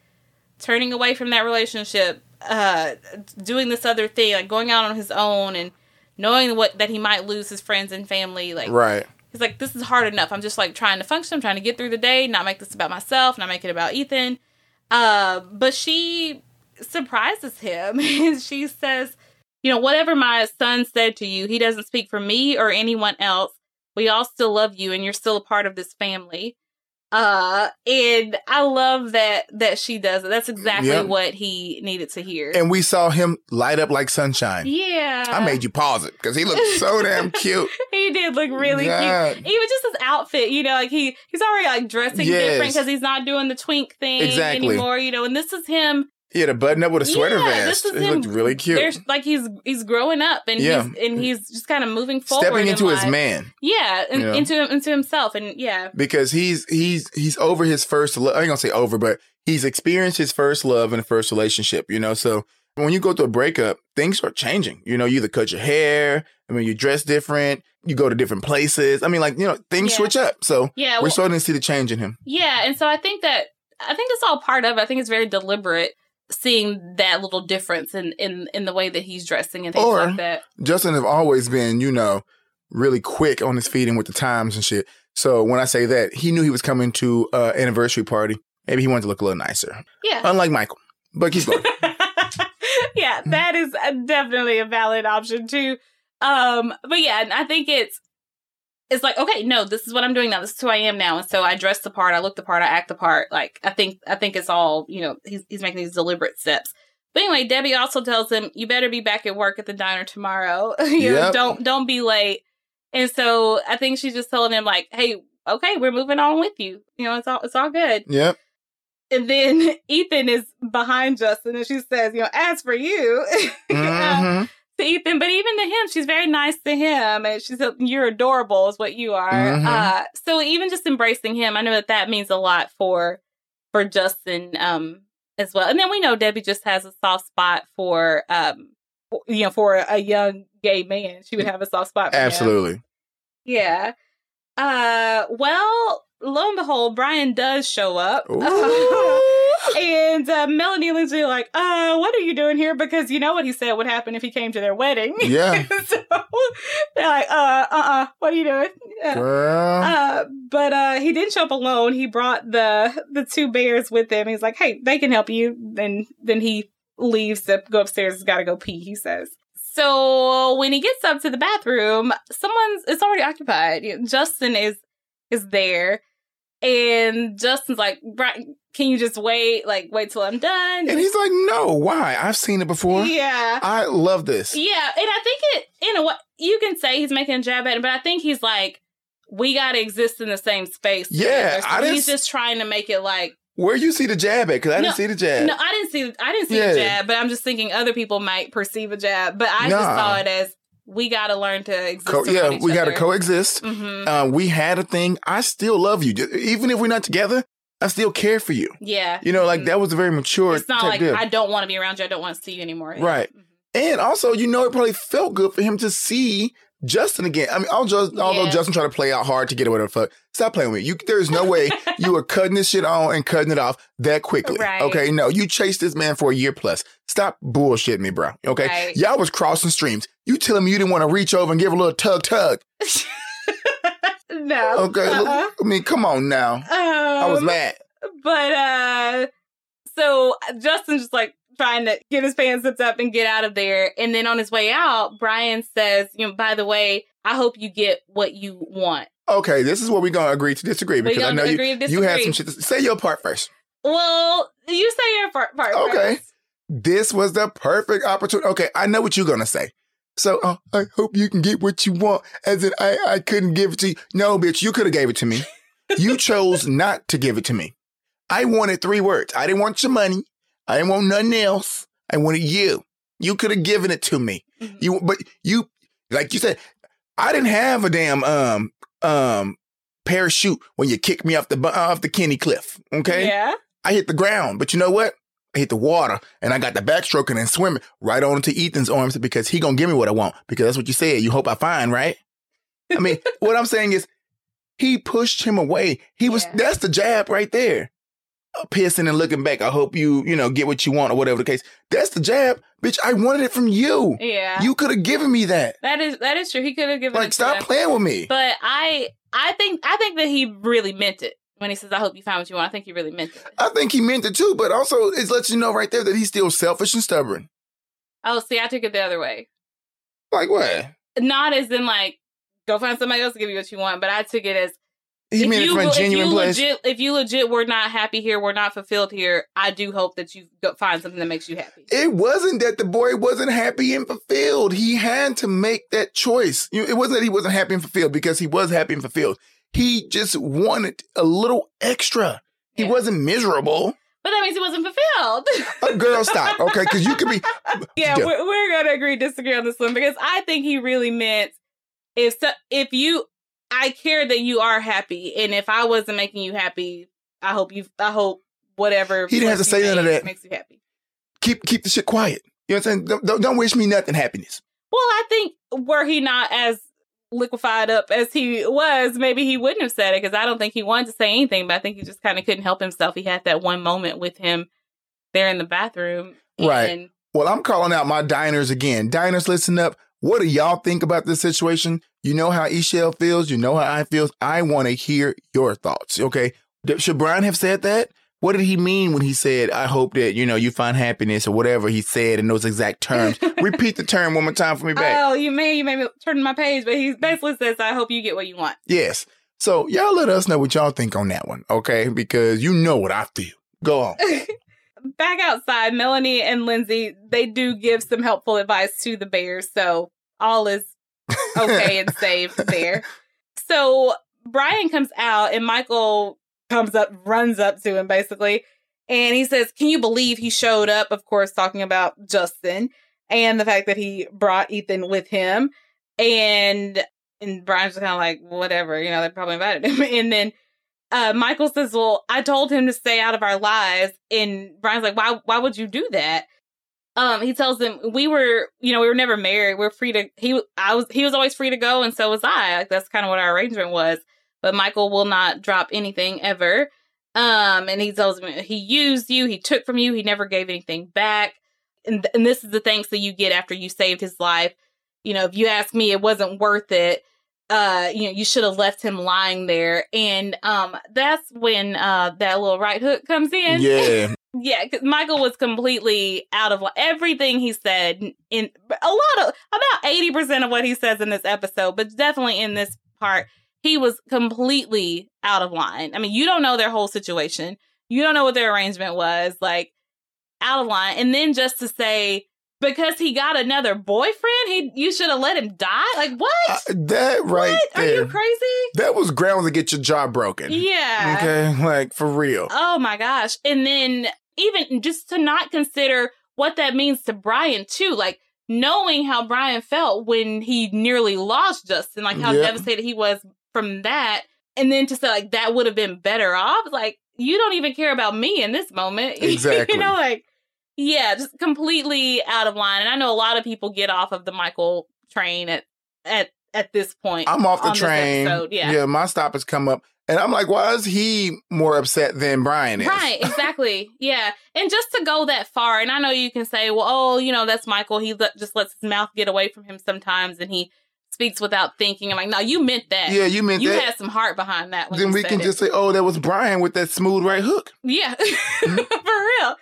turning away from that relationship, uh, doing this other thing, like going out on his own, and knowing what that he might lose his friends and family, like right. He's like, this is hard enough. I'm just like trying to function. I'm trying to get through the day, not make this about myself, not make it about Ethan. Uh, but she surprises him and she says, you know, whatever my son said to you, he doesn't speak for me or anyone else. We all still love you and you're still a part of this family. Uh, and I love that that she does it. That's exactly Yep. what he needed to hear. And we saw him light up like sunshine. yeah, I made you pause it because he looked so damn cute. he did look really God. cute. Even just his outfit, you know, like he he's already like dressing Yes. different because he's not doing the twink thing Exactly. anymore. You know, and this is him. He had a button up with a sweater Yeah, vest. It him. looked really cute. There's like he's he's growing up and Yeah. he's and he's just kind of moving forward. Stepping in into his life. man Yeah, and, Yeah. into into himself, and yeah, because he's he's he's over his first. Lo- I ain't gonna say over, but he's experienced his first love and first relationship. You know, so when you go through a breakup, things start changing. You know, you either cut your hair. I mean, you dress different. You go to different places. I mean, like you know, things Yeah. switch up. So yeah, we're well, starting to see the change in him. yeah, and so I think that I think that's all part of. it. I think it's very deliberate seeing that little difference in in in the way that he's dressing and things Or- like that. Justin have always been, you know, really quick on his feet and with the times and shit. So when I say that, he knew he was coming to uh anniversary party. Maybe he wanted to look a little nicer, Yeah. unlike Michael. But keep going. yeah, that is uh, definitely a valid option too. Um, but yeah, and I think it's it's like okay, no, this is what I'm doing now. This is who I am now, and so I dress the part, I look the part, I act the part. Like I think I think it's all you know. He's he's making these deliberate steps. But anyway, Debbie also tells him, "You better be back at work at the diner tomorrow. you know, don't don't be late." And so I think she's just telling him like, "Hey, okay, we're moving on with you. You know, it's all it's all good." yep. And then Ethan is behind Justin, and she says, "You know, as for you." uh, Mhm. To Ethan, but even to him, she's very nice to him, and she said, "You're adorable," is what you are. Mhm. Uh, so even just embracing him, I know that that means a lot for for Justin um, as well. And then we know Debbie just has a soft spot for um, you know, for a young gay man. She would have a soft spot. For him. Absolutely. yeah. Uh, well, lo and behold, Brian does show up. And uh, Melanie and Lindsay like, uh, what are you doing here? Because you know what he said would happen if he came to their wedding. Yeah. so they're like, uh, uh, uh, what are you doing? Uh, Girl. uh, but uh, he didn't show up alone. He brought the the two bears with him. He's like, hey, they can help you. Then then he leaves to go upstairs. He's got to go pee. He says. So when he gets up to the bathroom, someone's it's already occupied. Justin is is there, and Justin's like, Brian, can you just wait? Like, wait till I'm done. and he's like, no, why? I've seen it before. yeah. I love this. Yeah, and I think it in a way you can say he's making a jab at him, but I think he's like, we got to exist in the same space. Yeah. So he's just trying to make it like Where you see the jab at? Because I No, didn't see the jab. no, I didn't see, I didn't see Yeah. a jab, but I'm just thinking other people might perceive a jab, but I just saw it as we got to learn to exist. Co- yeah, we got to coexist. Mhm. Uh, we had a thing. I still love you. Even if we're not together, I still care for you. Yeah, You know, like Mhm. that was a very mature It's not like deal. I don't want to be around you. I don't want to see you anymore. Right. Mhm. and also, you know, it probably felt good for him to see Justin again. I mean, although, although Yeah. Justin tried to play out hard to get it, whatever the fuck. Stop playing with me. You, there's no way you were cutting this shit on and cutting it off that quickly. Right. Okay, no, you chased this man for a year plus. Stop bullshitting me, bro. Okay, Right. y'all was crossing streams. You telling me you didn't want to reach over and give a little tug tug? no. Okay, look- Uh-uh. I mean, come on now. I was Um, mad. But uh so Justin's just like trying to get his pants zipped up and get out of there. And then on his way out, Brian says, you know, by the way, I hope you get what you want. Okay, this is where we're gonna agree to disagree because I know you, you had some shit. To, say your part first. Well, you say your part, part Okay. first. This was the perfect opportunity. Okay, I know what you're gonna say. So uh, I hope you can get what you want. As in, I I couldn't give it to you. No, bitch, you could have gave it to me. You chose not to give it to me. I wanted three words. I didn't want your money. I didn't want nothing else. I wanted you. You could have given it to me. Mhm. You, but you, like you said, I didn't have a damn um um parachute when you kicked me off the off the Kinney cliff. Okay, Yeah. I hit the ground, but you know what? Hit the water, and I got the backstroking and swimming right on into Ethan's arms because he gonna give me what I want because that's what you said. You hope I find right. I mean, what I'm saying is, he pushed him away. He was Yeah. that's the jab right there. Uh, Pissing and looking back. I hope you you know get what you want or whatever the case. That's the jab, bitch. I wanted it from you. Yeah. You could have given me that. that is that is true. He could have given Like, to stop playing with me. But I I think I think that he really meant it when he says I hope you find what you want. I think he really meant it. I think he meant it too, but also it lets you know right there that he's still selfish and stubborn. Oh, see, I took it the other way. Like what? Not as in like go find somebody else to give you what you want, but I took it as He if meant it you, if genuine you place. legit, if you legit were not happy here, we're not fulfilled here. I do hope that you find something that makes you happy. It wasn't that the boy wasn't happy and fulfilled. He had to make that choice. You it wasn't that he wasn't happy and fulfilled because he was happy and fulfilled. He just wanted a little extra. He Yeah. wasn't miserable. But that means he wasn't fulfilled. A girl, stop. Okay, because you could be. yeah, Yeah. We're, we're gonna agree disagree on this one because I think he really meant if so, if you I care that you are happy, and if I wasn't making you happy, I hope you I hope whatever He didn't have to say none of that. makes you happy. keep keep the shit quiet. You know what I'm saying? Don't, don't wish me nothing happiness. Well, I think were he not as liquefied up as he was, maybe he wouldn't have said it because I don't think he wanted to say anything, but I think he just kind of couldn't help himself. He had that one moment with him there in the bathroom. Right. And Well, I'm calling out my diners again. Diners, listen up. What do y'all think about this situation? You know how Eshell feels. You know how I feel. I want to hear your thoughts. Okay. Should Brian have said that? What did he mean when he said, I hope that, you know, you find happiness or whatever he said in those exact terms? Repeat the term one more time for me back. Oh, you may you may be turning my page, but he basically says, "I hope you get what you want." yes. So y'all let us know what y'all think on that one. Okay. Because you know what I feel. Go on. Back outside, Melanie and Lindsay they do give some helpful advice to the Bears, so all is okay and safe there. So Brian comes out, and Michael comes up, runs up to him basically, and he says, "Can you believe he showed up?" Of course, talking about Justin and the fact that he brought Ethan with him, and and Brian's just kind of like, whatever, you know, they probably invited him, and then uh, Michael says, "Well, I told him to stay out of our lives," and Brian's like, "Why? Why would you do that?" Um, he tells him, "We were, you know, we were never married. We're free to. He, I was, he was always free to go, and so was I. Like that's kind of what our arrangement was. But Michael will not drop anything ever. Um, and he tells him he used you, he took from you, he never gave anything back. And and this is the thanks that you get after you saved his life. You know, if you ask me, it wasn't worth it." uh you know you should have left him lying there and um that's when uh that little right hook comes in Yeah. yeah 'cause michael was completely out of everything he said in a lot of about 80% of what he says in this episode but definitely in this part he was completely out of line i mean you don't know their whole situation you don't know what their arrangement was like out of line and then just to say because he got another boyfriend he you should have let him die like what Uh, that right what? Are you crazy? that was grounds to get your jaw broken. Yeah. Okay. Like for real. Oh my gosh. And then even just to not consider what that means to Brian too, like knowing how Brian felt when he nearly lost Justin, like how Yep. devastated he was from that. And then to say like that would have been better off, like you don't even care about me in this moment. Exactly. you know, like yeah, just completely out of line. And I know a lot of people get off of the Michael train at at at this point. I'm off the train. episode, yeah. my stop has come up. And I'm like, why is he more upset than Brian is? Right, exactly. yeah. And just to go that far, and I know you can say, well, oh, you know, that's Michael. He let, just lets his mouth get away from him sometimes and he speaks without thinking. I'm like, no, you meant that. Yeah, you meant that. you that. had some heart behind that. When then we can it. just say, oh, that was Brian with that smooth right hook. Yeah. Mm-hmm. For real.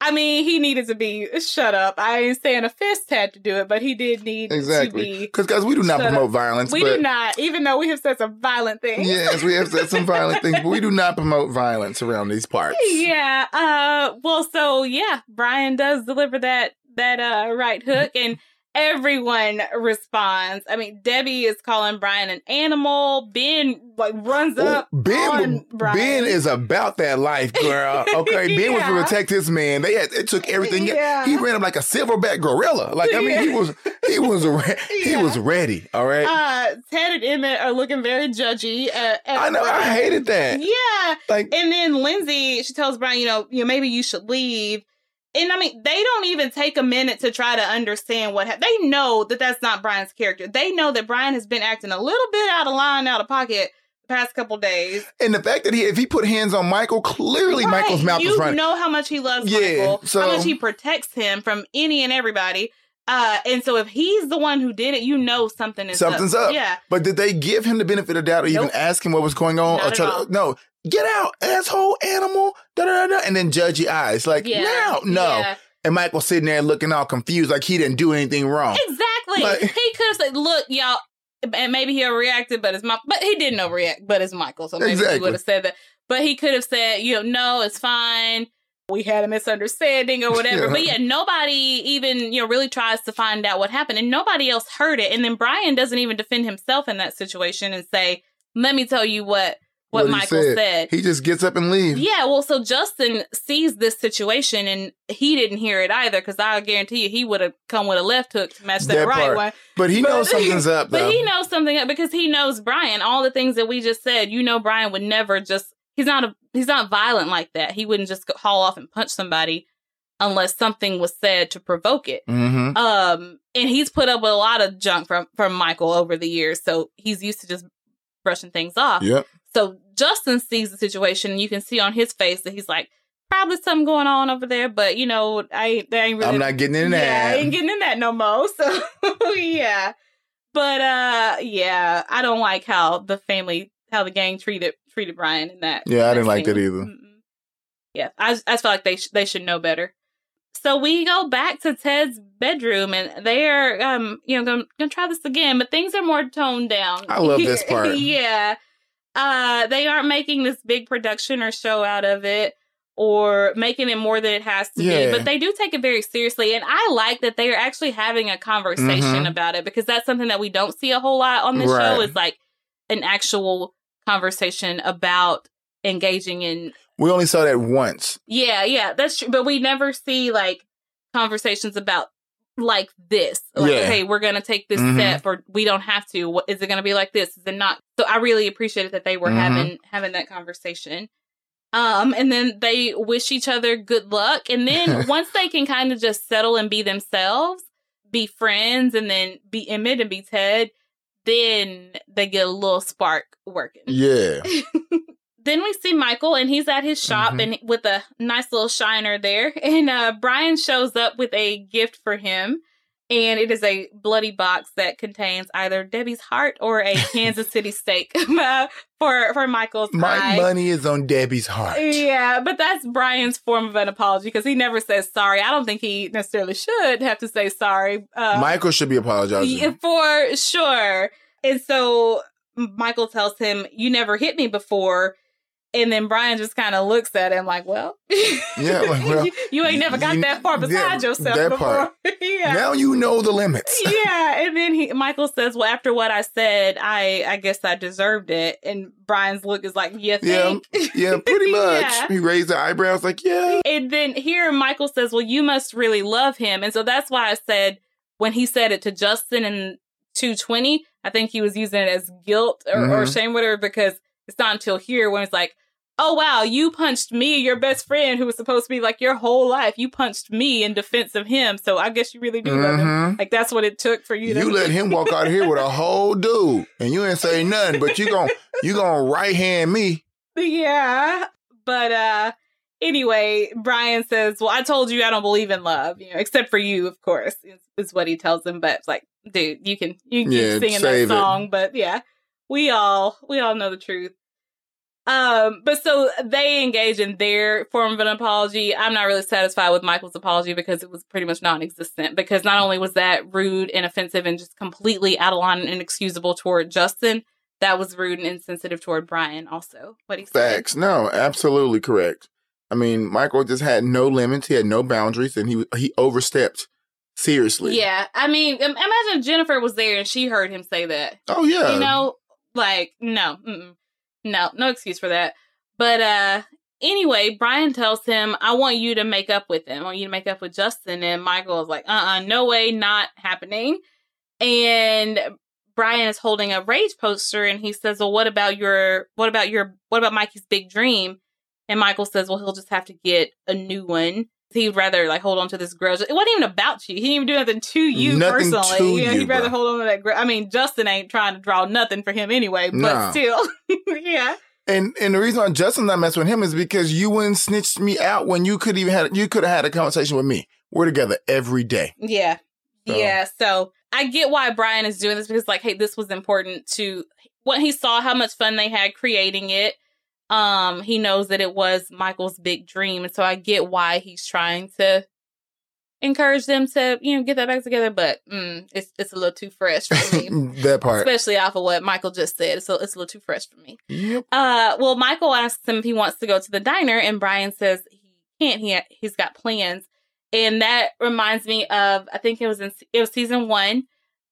I mean, he needed to be shut up. I ain't saying a fist had to do it, but he did need Exactly. to be. Because, guys, we do not promote up. violence. We but do not, even though we have said some violent things. Yes, we have said some violent things, but we do not promote violence around these parts. yeah. Uh well so yeah, Brian does deliver that that uh right hook and everyone responds. I mean, Debbie is calling Brian an animal. Ben like runs Oh, up ben, on Brian. ben is about that life, girl. Okay, Ben was to Yeah. protect his man. They had it took everything. Yeah. He ran him like a silverback gorilla. Like I mean, he was he was re- he was ready. All right. uh Ted and Emmett are looking very judgy. Uh, at I know. I hated that. Yeah. Like And then Lindsay, she tells Brian, you know, you know, maybe you should leave. And I mean, they don't even take a minute to try to understand what ha- they know that that's not Brian's character. They know that Brian has been acting a little bit out of line, out of pocket the past couple days. and the fact that he if he put hands on Michael, clearly Right. Michael's mouth you was running. know how much he loves Yeah, Michael, so- how much he protects him from any and everybody. Uh, and so if he's the one who did it, you know something is Something's up. Yeah. But did they give him the benefit of doubt or even ask him what was going on? Not or at try to- no, get out, asshole, animal, da da da, and then judgy eyes. Like, Yeah. no, no. Yeah. And Michael sitting there looking all confused, like he didn't do anything wrong. Exactly. Like- he could have said, "Look, y'all, and maybe he overreacted, but it's my, but he didn't overreact, but it's Michael, so maybe he would have said that. But he could have said, you know, no, it's fine. We had a misunderstanding or whatever. Yeah. But yeah, nobody even, you know, really tries to find out what happened and nobody else heard it. And then Brian doesn't even defend himself in that situation and say, let me tell you what, what, What Michael said. said. He just gets up and leaves. Yeah, well, so Justin sees this situation and he didn't hear it either because I guarantee you he would have come with a left hook to match that, That right part. one. But he But- knows something's up, though. But he knows something up because he knows Brian. All the things that we just said, you know, Brian would never just. He's not a. He's not violent like that. He wouldn't just haul off and punch somebody unless something was said to provoke it. mm-hmm. Um, and he's put up with a lot of junk from from Michael over the years, so he's used to just brushing things off. Yep. So Justin sees the situation, and you can see on his face that he's like, probably something going on over there, but you know, I they ain't really. I'm not getting in yeah, I that. ain't getting in that no more. So yeah, but uh, yeah, I don't like how the family, how the gang treated treated Brian in that. Yeah, I didn't like that either. Mm-mm. Yeah, I just- I feel like they sh- they should know better. So we go back to Ted's bedroom, and they are, um, you know, gonna, gonna try this again, but things are more toned down. I love this part. yeah, uh, they aren't making this big production or show out of it, or making it more than it has to Yeah. be. But they do take it very seriously, and I like that they are actually having a conversation Mhm. about it because that's something that we don't see a whole lot on this Right. show. Is like an actual conversation about engaging in We only saw that once. yeah, yeah, that's true. But we never see like conversations about like this. Like, Yeah. hey, we're gonna take this Mhm. step, or we don't have to. What is it gonna be like this? Is it not? So I really appreciated that they were Mhm. having having that conversation. Um, and then they wish each other good luck. And then once they can kind of just settle and be themselves, be friends, and then be Emmett and be Ted, then they get a little spark working Yeah. then we see Michael and he's at his shop Mhm. and with a nice little shiner there. And uh, Brian shows up with a gift for him. And it is a bloody box that contains either Debbie's heart or a Kansas City steak uh, for for Michael's My eye. money is on Debbie's heart. Yeah, but that's Brian's form of an apology because he never says sorry. I don't think he necessarily should have to say sorry. Uh, Michael should be apologizing. for sure. And so Michael tells him, You never hit me before. And then Brian just kind of looks at him like, Well, Yeah, like, well, you, you ain't never got you- that far beside yeah, yourself that before. yeah. Now you know the limits. yeah. And then he Michael says, Well, after what I said, I I guess I deserved it. And Brian's look is like, You Yeah, think? Yeah, pretty much. Yeah. He raised the eyebrows like, yeah. And then here Michael says, Well, you must really love him. And so that's why I said when he said it to Justin in 220, I think he was using it as guilt or, or Mhm. shame, whatever, because it's not until here when it's like, Oh wow, you punched me, your best friend who was supposed to be like your whole life. You punched me in defense of him. So I guess you really do love him. Mhm. Like that's what it took for you to You let him walk out of here with a whole dude, and you ain't say nothing, but you gon' you gonna right hand me. Yeah. But uh anyway, Brian says, Well, I told you I don't believe in love, you know, except for you, of course, is, is what he tells him. But like, dude, you can you can Yeah, keep singing that save it. song, but yeah. We all we all know the truth. Um, but so they engage in their form of an apology. I'm not really satisfied with Michael's apology because it was pretty much non-existent. Because not only was that rude and offensive and just completely out of line and inexcusable toward Justin, that was rude and insensitive toward Brian. Also, what he said. Facts. No, absolutely correct. I mean, Michael just had no limits. He had no boundaries, and he he overstepped seriously. Yeah, I mean, imagine Jennifer was there and she heard him say that. Oh yeah. You know, like no, mm-mm. No, no excuse for that. But uh anyway, Brian tells him, "I want you to make up with him. I want you to make up with Justin." And Michael is like, "Uh, uh no way, not happening." And Brian is holding a rage poster, and he says, "Well, what about your, what about your, what about Mikey's big dream?" And Michael says, "Well, he'll just have to get a new one." He'd rather like hold on to this grudge. It wasn't even about you. He didn't even do nothing to you Nothing personally. to Yeah, you, he'd rather bruh. hold on to that grudge. I mean, Justin ain't trying to draw nothing for him anyway, but still, yeah, And and the reason why Justin's not messing with him is because you wouldn't snitch me out when you could even had you could have had a conversation with me. We're together every day. yeah, So- yeah. So I get why Brian is doing this because, like, hey, this was important to when he saw how much fun they had creating it. Um, he knows that it was Michael's big dream, and so I get why he's trying to encourage them to, you know, get that back together. But mm, it's it's a little too fresh for me, that part. especially off of what Michael just said. So it's a little too fresh for me. Yep. Uh, well, Michael asks him if he wants to go to the diner, and Brian says he can't. He he's got plans, and that reminds me of I think it was in it was season one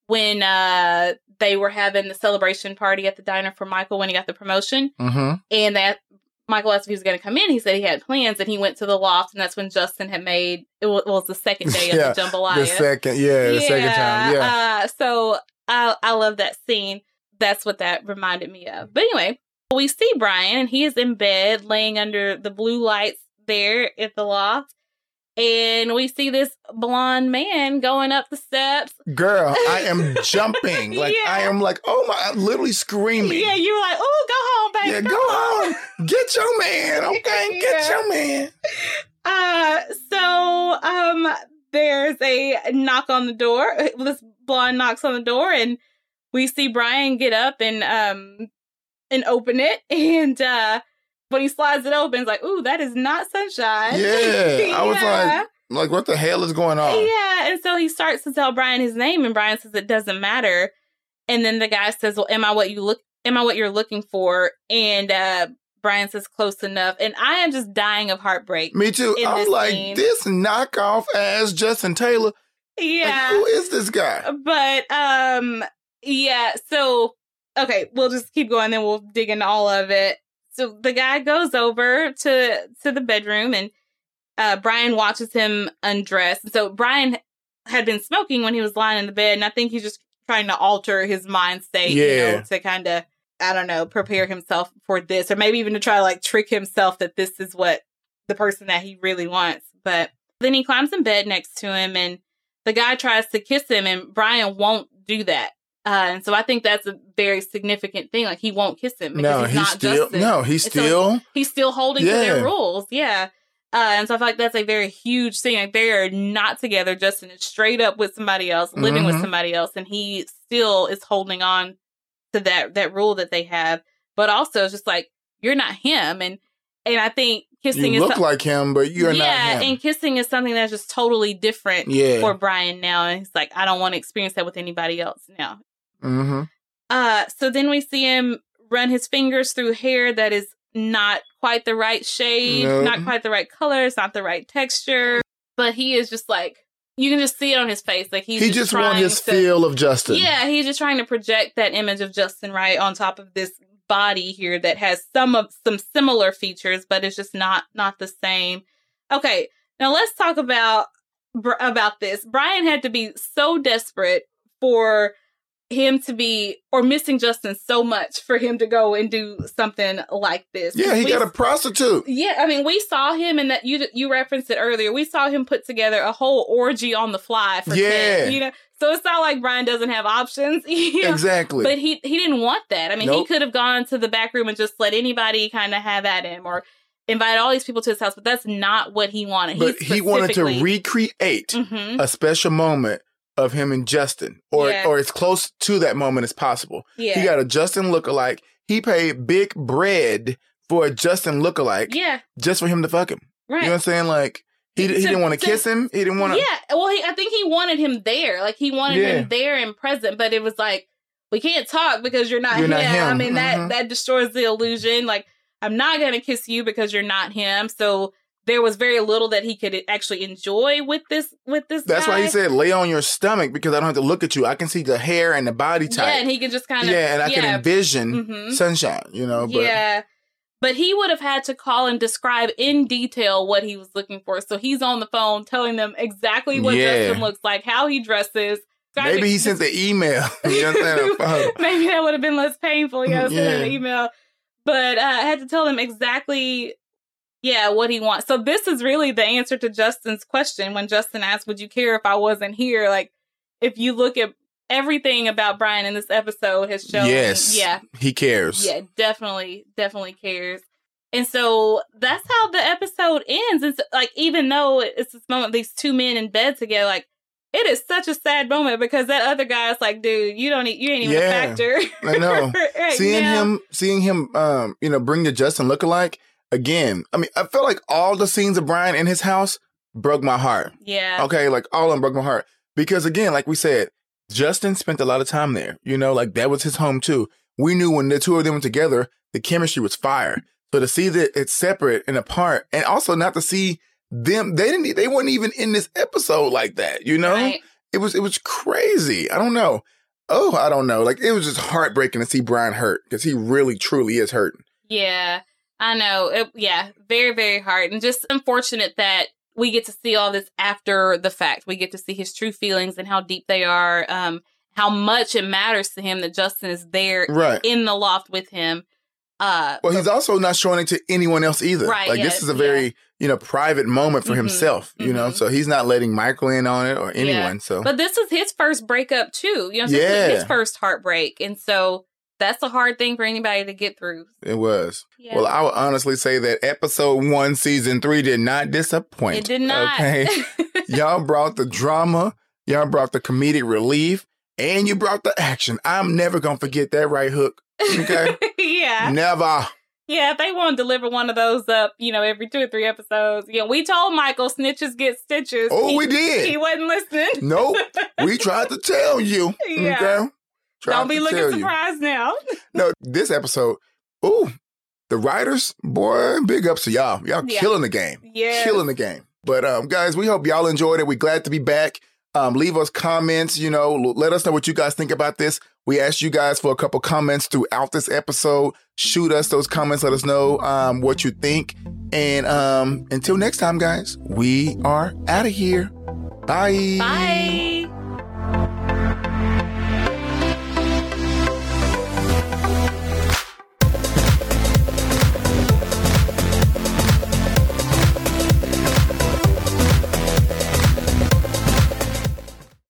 when uh they were having the celebration party at the diner for Michael when he got the promotion, Mm-hmm. and that Michael asked if he was going to come in. He said he had plans, and he went to the loft, and that's when Justin had made it was, was the second day of Yeah, the jambalaya. The second, yeah, the second time, yeah. Uh, so I I love that scene. That's what that reminded me of. But anyway, we see Brian and he is in bed laying under the blue lights there at the loft. And we see this blonde man going up the steps. Girl, I am jumping. Like I am like, oh my I'm literally screaming. Yeah, you were like, oh, go home, baby. Yeah, go home. Get your man. Okay, get Yeah. your man. Uh, so um, there's a knock on the door. This blonde knocks on the door, and we see Brian get up and um and open it. And uh, when he slides it open, it's like, ooh, that is not sunshine. Yeah, I was like, like, what the hell is going on? yeah. And so he starts to tell Brian his name, and Brian says it doesn't matter. And then the guy says, "Well, am I what you look? Am I what you're looking for?" And uh, Brian says, "Close enough." And I am just dying of heartbreak. Me too. I'm this like, scene. this knockoff ass Justin Taylor. Like, Yeah. who is this guy? but um yeah so okay we'll just keep going then we'll dig into all of it so the guy goes over to to the bedroom and uh brian watches him undress so brian had been smoking when he was lying in the bed and i think he's just trying to alter his mind state you Yeah. know to kind of i don't know prepare himself for this or maybe even to try to like trick himself that this is what the person that he really wants but then he climbs in bed next to him and the guy tries to kiss him and Brian won't do that. Uh, and so I think that's a very significant thing. Like he won't kiss him because No, he's he's not still Justin. no, he's And so still he's still holding to their rules. Yeah. Uh, and so I feel like that's a very huge thing. Like they are not together. Justin is straight up with somebody else, living with Mhm. somebody else, and he still is holding on to that that rule that they have. But also, it's just like you're not him, and and I think kissing you is look some- like him, but you're yeah, not him. and kissing is something that's just totally different Yeah. for Brian now. And he's like, I don't want to experience that with anybody else now. Mm-hmm. Uh, so then we see him run his fingers through hair that is not quite the right shade, No. not quite the right color, it's not the right texture. But he is just like you can just see it on his face, like he's He just, just want trying his to, feel of Justin. Yeah, he's just trying to project that image of Justin right on top of this body here that has some of some similar features, but it's just not not the same. Okay, now let's talk about about this. Brian had to be so desperate for him to be or missing Justin so much for him to go and do something like this. Yeah, he We- got a prostitute. yeah, I mean, we saw him in that you you referenced it earlier. We saw him put together a whole orgy on the fly for Yeah. Ted, you know. So it's not like Brian doesn't have options, you know? Exactly. But he he didn't want that. I mean, Nope. he could have gone to the back room and just let anybody kind of have at him or invite all these people to his house, but that's not what he wanted. but he wanted to recreate Mhm. a special moment of him and Justin, or Yeah. or as close to that moment as possible. Yeah. He got a Justin lookalike. He paid big bread for a Justin lookalike yeah. just for him to fuck him. Right. You know what I'm saying? Like he, he To- didn't want to kiss him. He didn't want to. Yeah. Well, he, I think he wanted him there. Like he wanted Yeah. him there and present, but it was like we can't talk because you're not You're him. not I mean that Mhm. that destroys the illusion. Like I'm not gonna kiss you because you're not him. So there was very little that he could actually enjoy with this with this. That's why he said lay on your stomach because I don't have to look at you. I can see the hair and the body type. Yeah, and he could just kind of Yeah, and I yeah, can envision mhm. sunshine. You know, but yeah. But he would have had to call and describe in detail what he was looking for. So he's on the phone telling them exactly what Yeah. Justin looks like, how he dresses. to maybe he sent the email. you know what I'm saying? A photo. Maybe that would have been less painful. Yeah, send an email. But uh, I had to tell them exactly, yeah, what he wants. So this is really the answer to Justin's question when Justin asked, "Would you care if I wasn't here?" Like, if you look at everything about Brian in this episode has shown, yes. yeah, He cares. yeah, definitely, definitely cares. And so that's how the episode ends. So, like, even though it's this moment, these two men in bed together, like, it is such a sad moment because that other guy is like, dude, you don't, you ain't even Yeah, a factor. I know. right seeing now. him seeing him um you know bring the justin lookalike again i mean i felt like all the scenes of brian in his house broke my heart. Yeah. Okay, like all of them broke my heart because again, like we said, Justin spent a lot of time there. You know, like that was his home too. We knew when the two of them were together, the chemistry was fire. So to see that it's separate and apart, and also not to see them, they didn't, they weren't even in this episode like that. You know, Right. it was it was crazy. I don't know. Oh, I don't know. Like it was just heartbreaking to see Brian hurt because he really truly is hurting. Yeah, I know. It, yeah, very, very hard. And just unfortunate that we get to see all this after the fact. We get to see his true feelings and how deep they are, um, how much it matters to him that Justin is there Right. in the loft with him. Uh, Well, he's also not showing it to anyone else either. Right, Like this is a very, you know, private moment for Mhm, himself, you know. mhm. So he's not letting Michael in on it or anyone. So but this is his first breakup too. You know, Yeah. is his first heartbreak. And so that's a hard thing for anybody to get through. it was. Yeah. Well, I would honestly say that episode one, season three did not disappoint. it did not. Okay. Y'all brought the drama, y'all brought the comedic relief, and you brought the action. I'm never gonna forget that right hook. Okay. yeah. never. Yeah, they want to deliver one of those up, you know, every two or three episodes. You know, we told Michael snitches get stitches. Oh, he, we did. He wasn't listening. Nope. we tried to tell you. Yeah. Okay. Don't be looking tell you. surprised now. No, this episode, ooh, the writers, boy, big ups to y'all. Y'all Yeah. killing the game. Yeah. Killing the game. But um, guys, we hope y'all enjoyed it. We're glad to be back. Um, leave us comments, you know, let us know what you guys think about this. We asked you guys for a couple comments throughout this episode. Shoot us those comments, let us know um what you think. And um until next time, guys, we are out of here. Bye. Bye.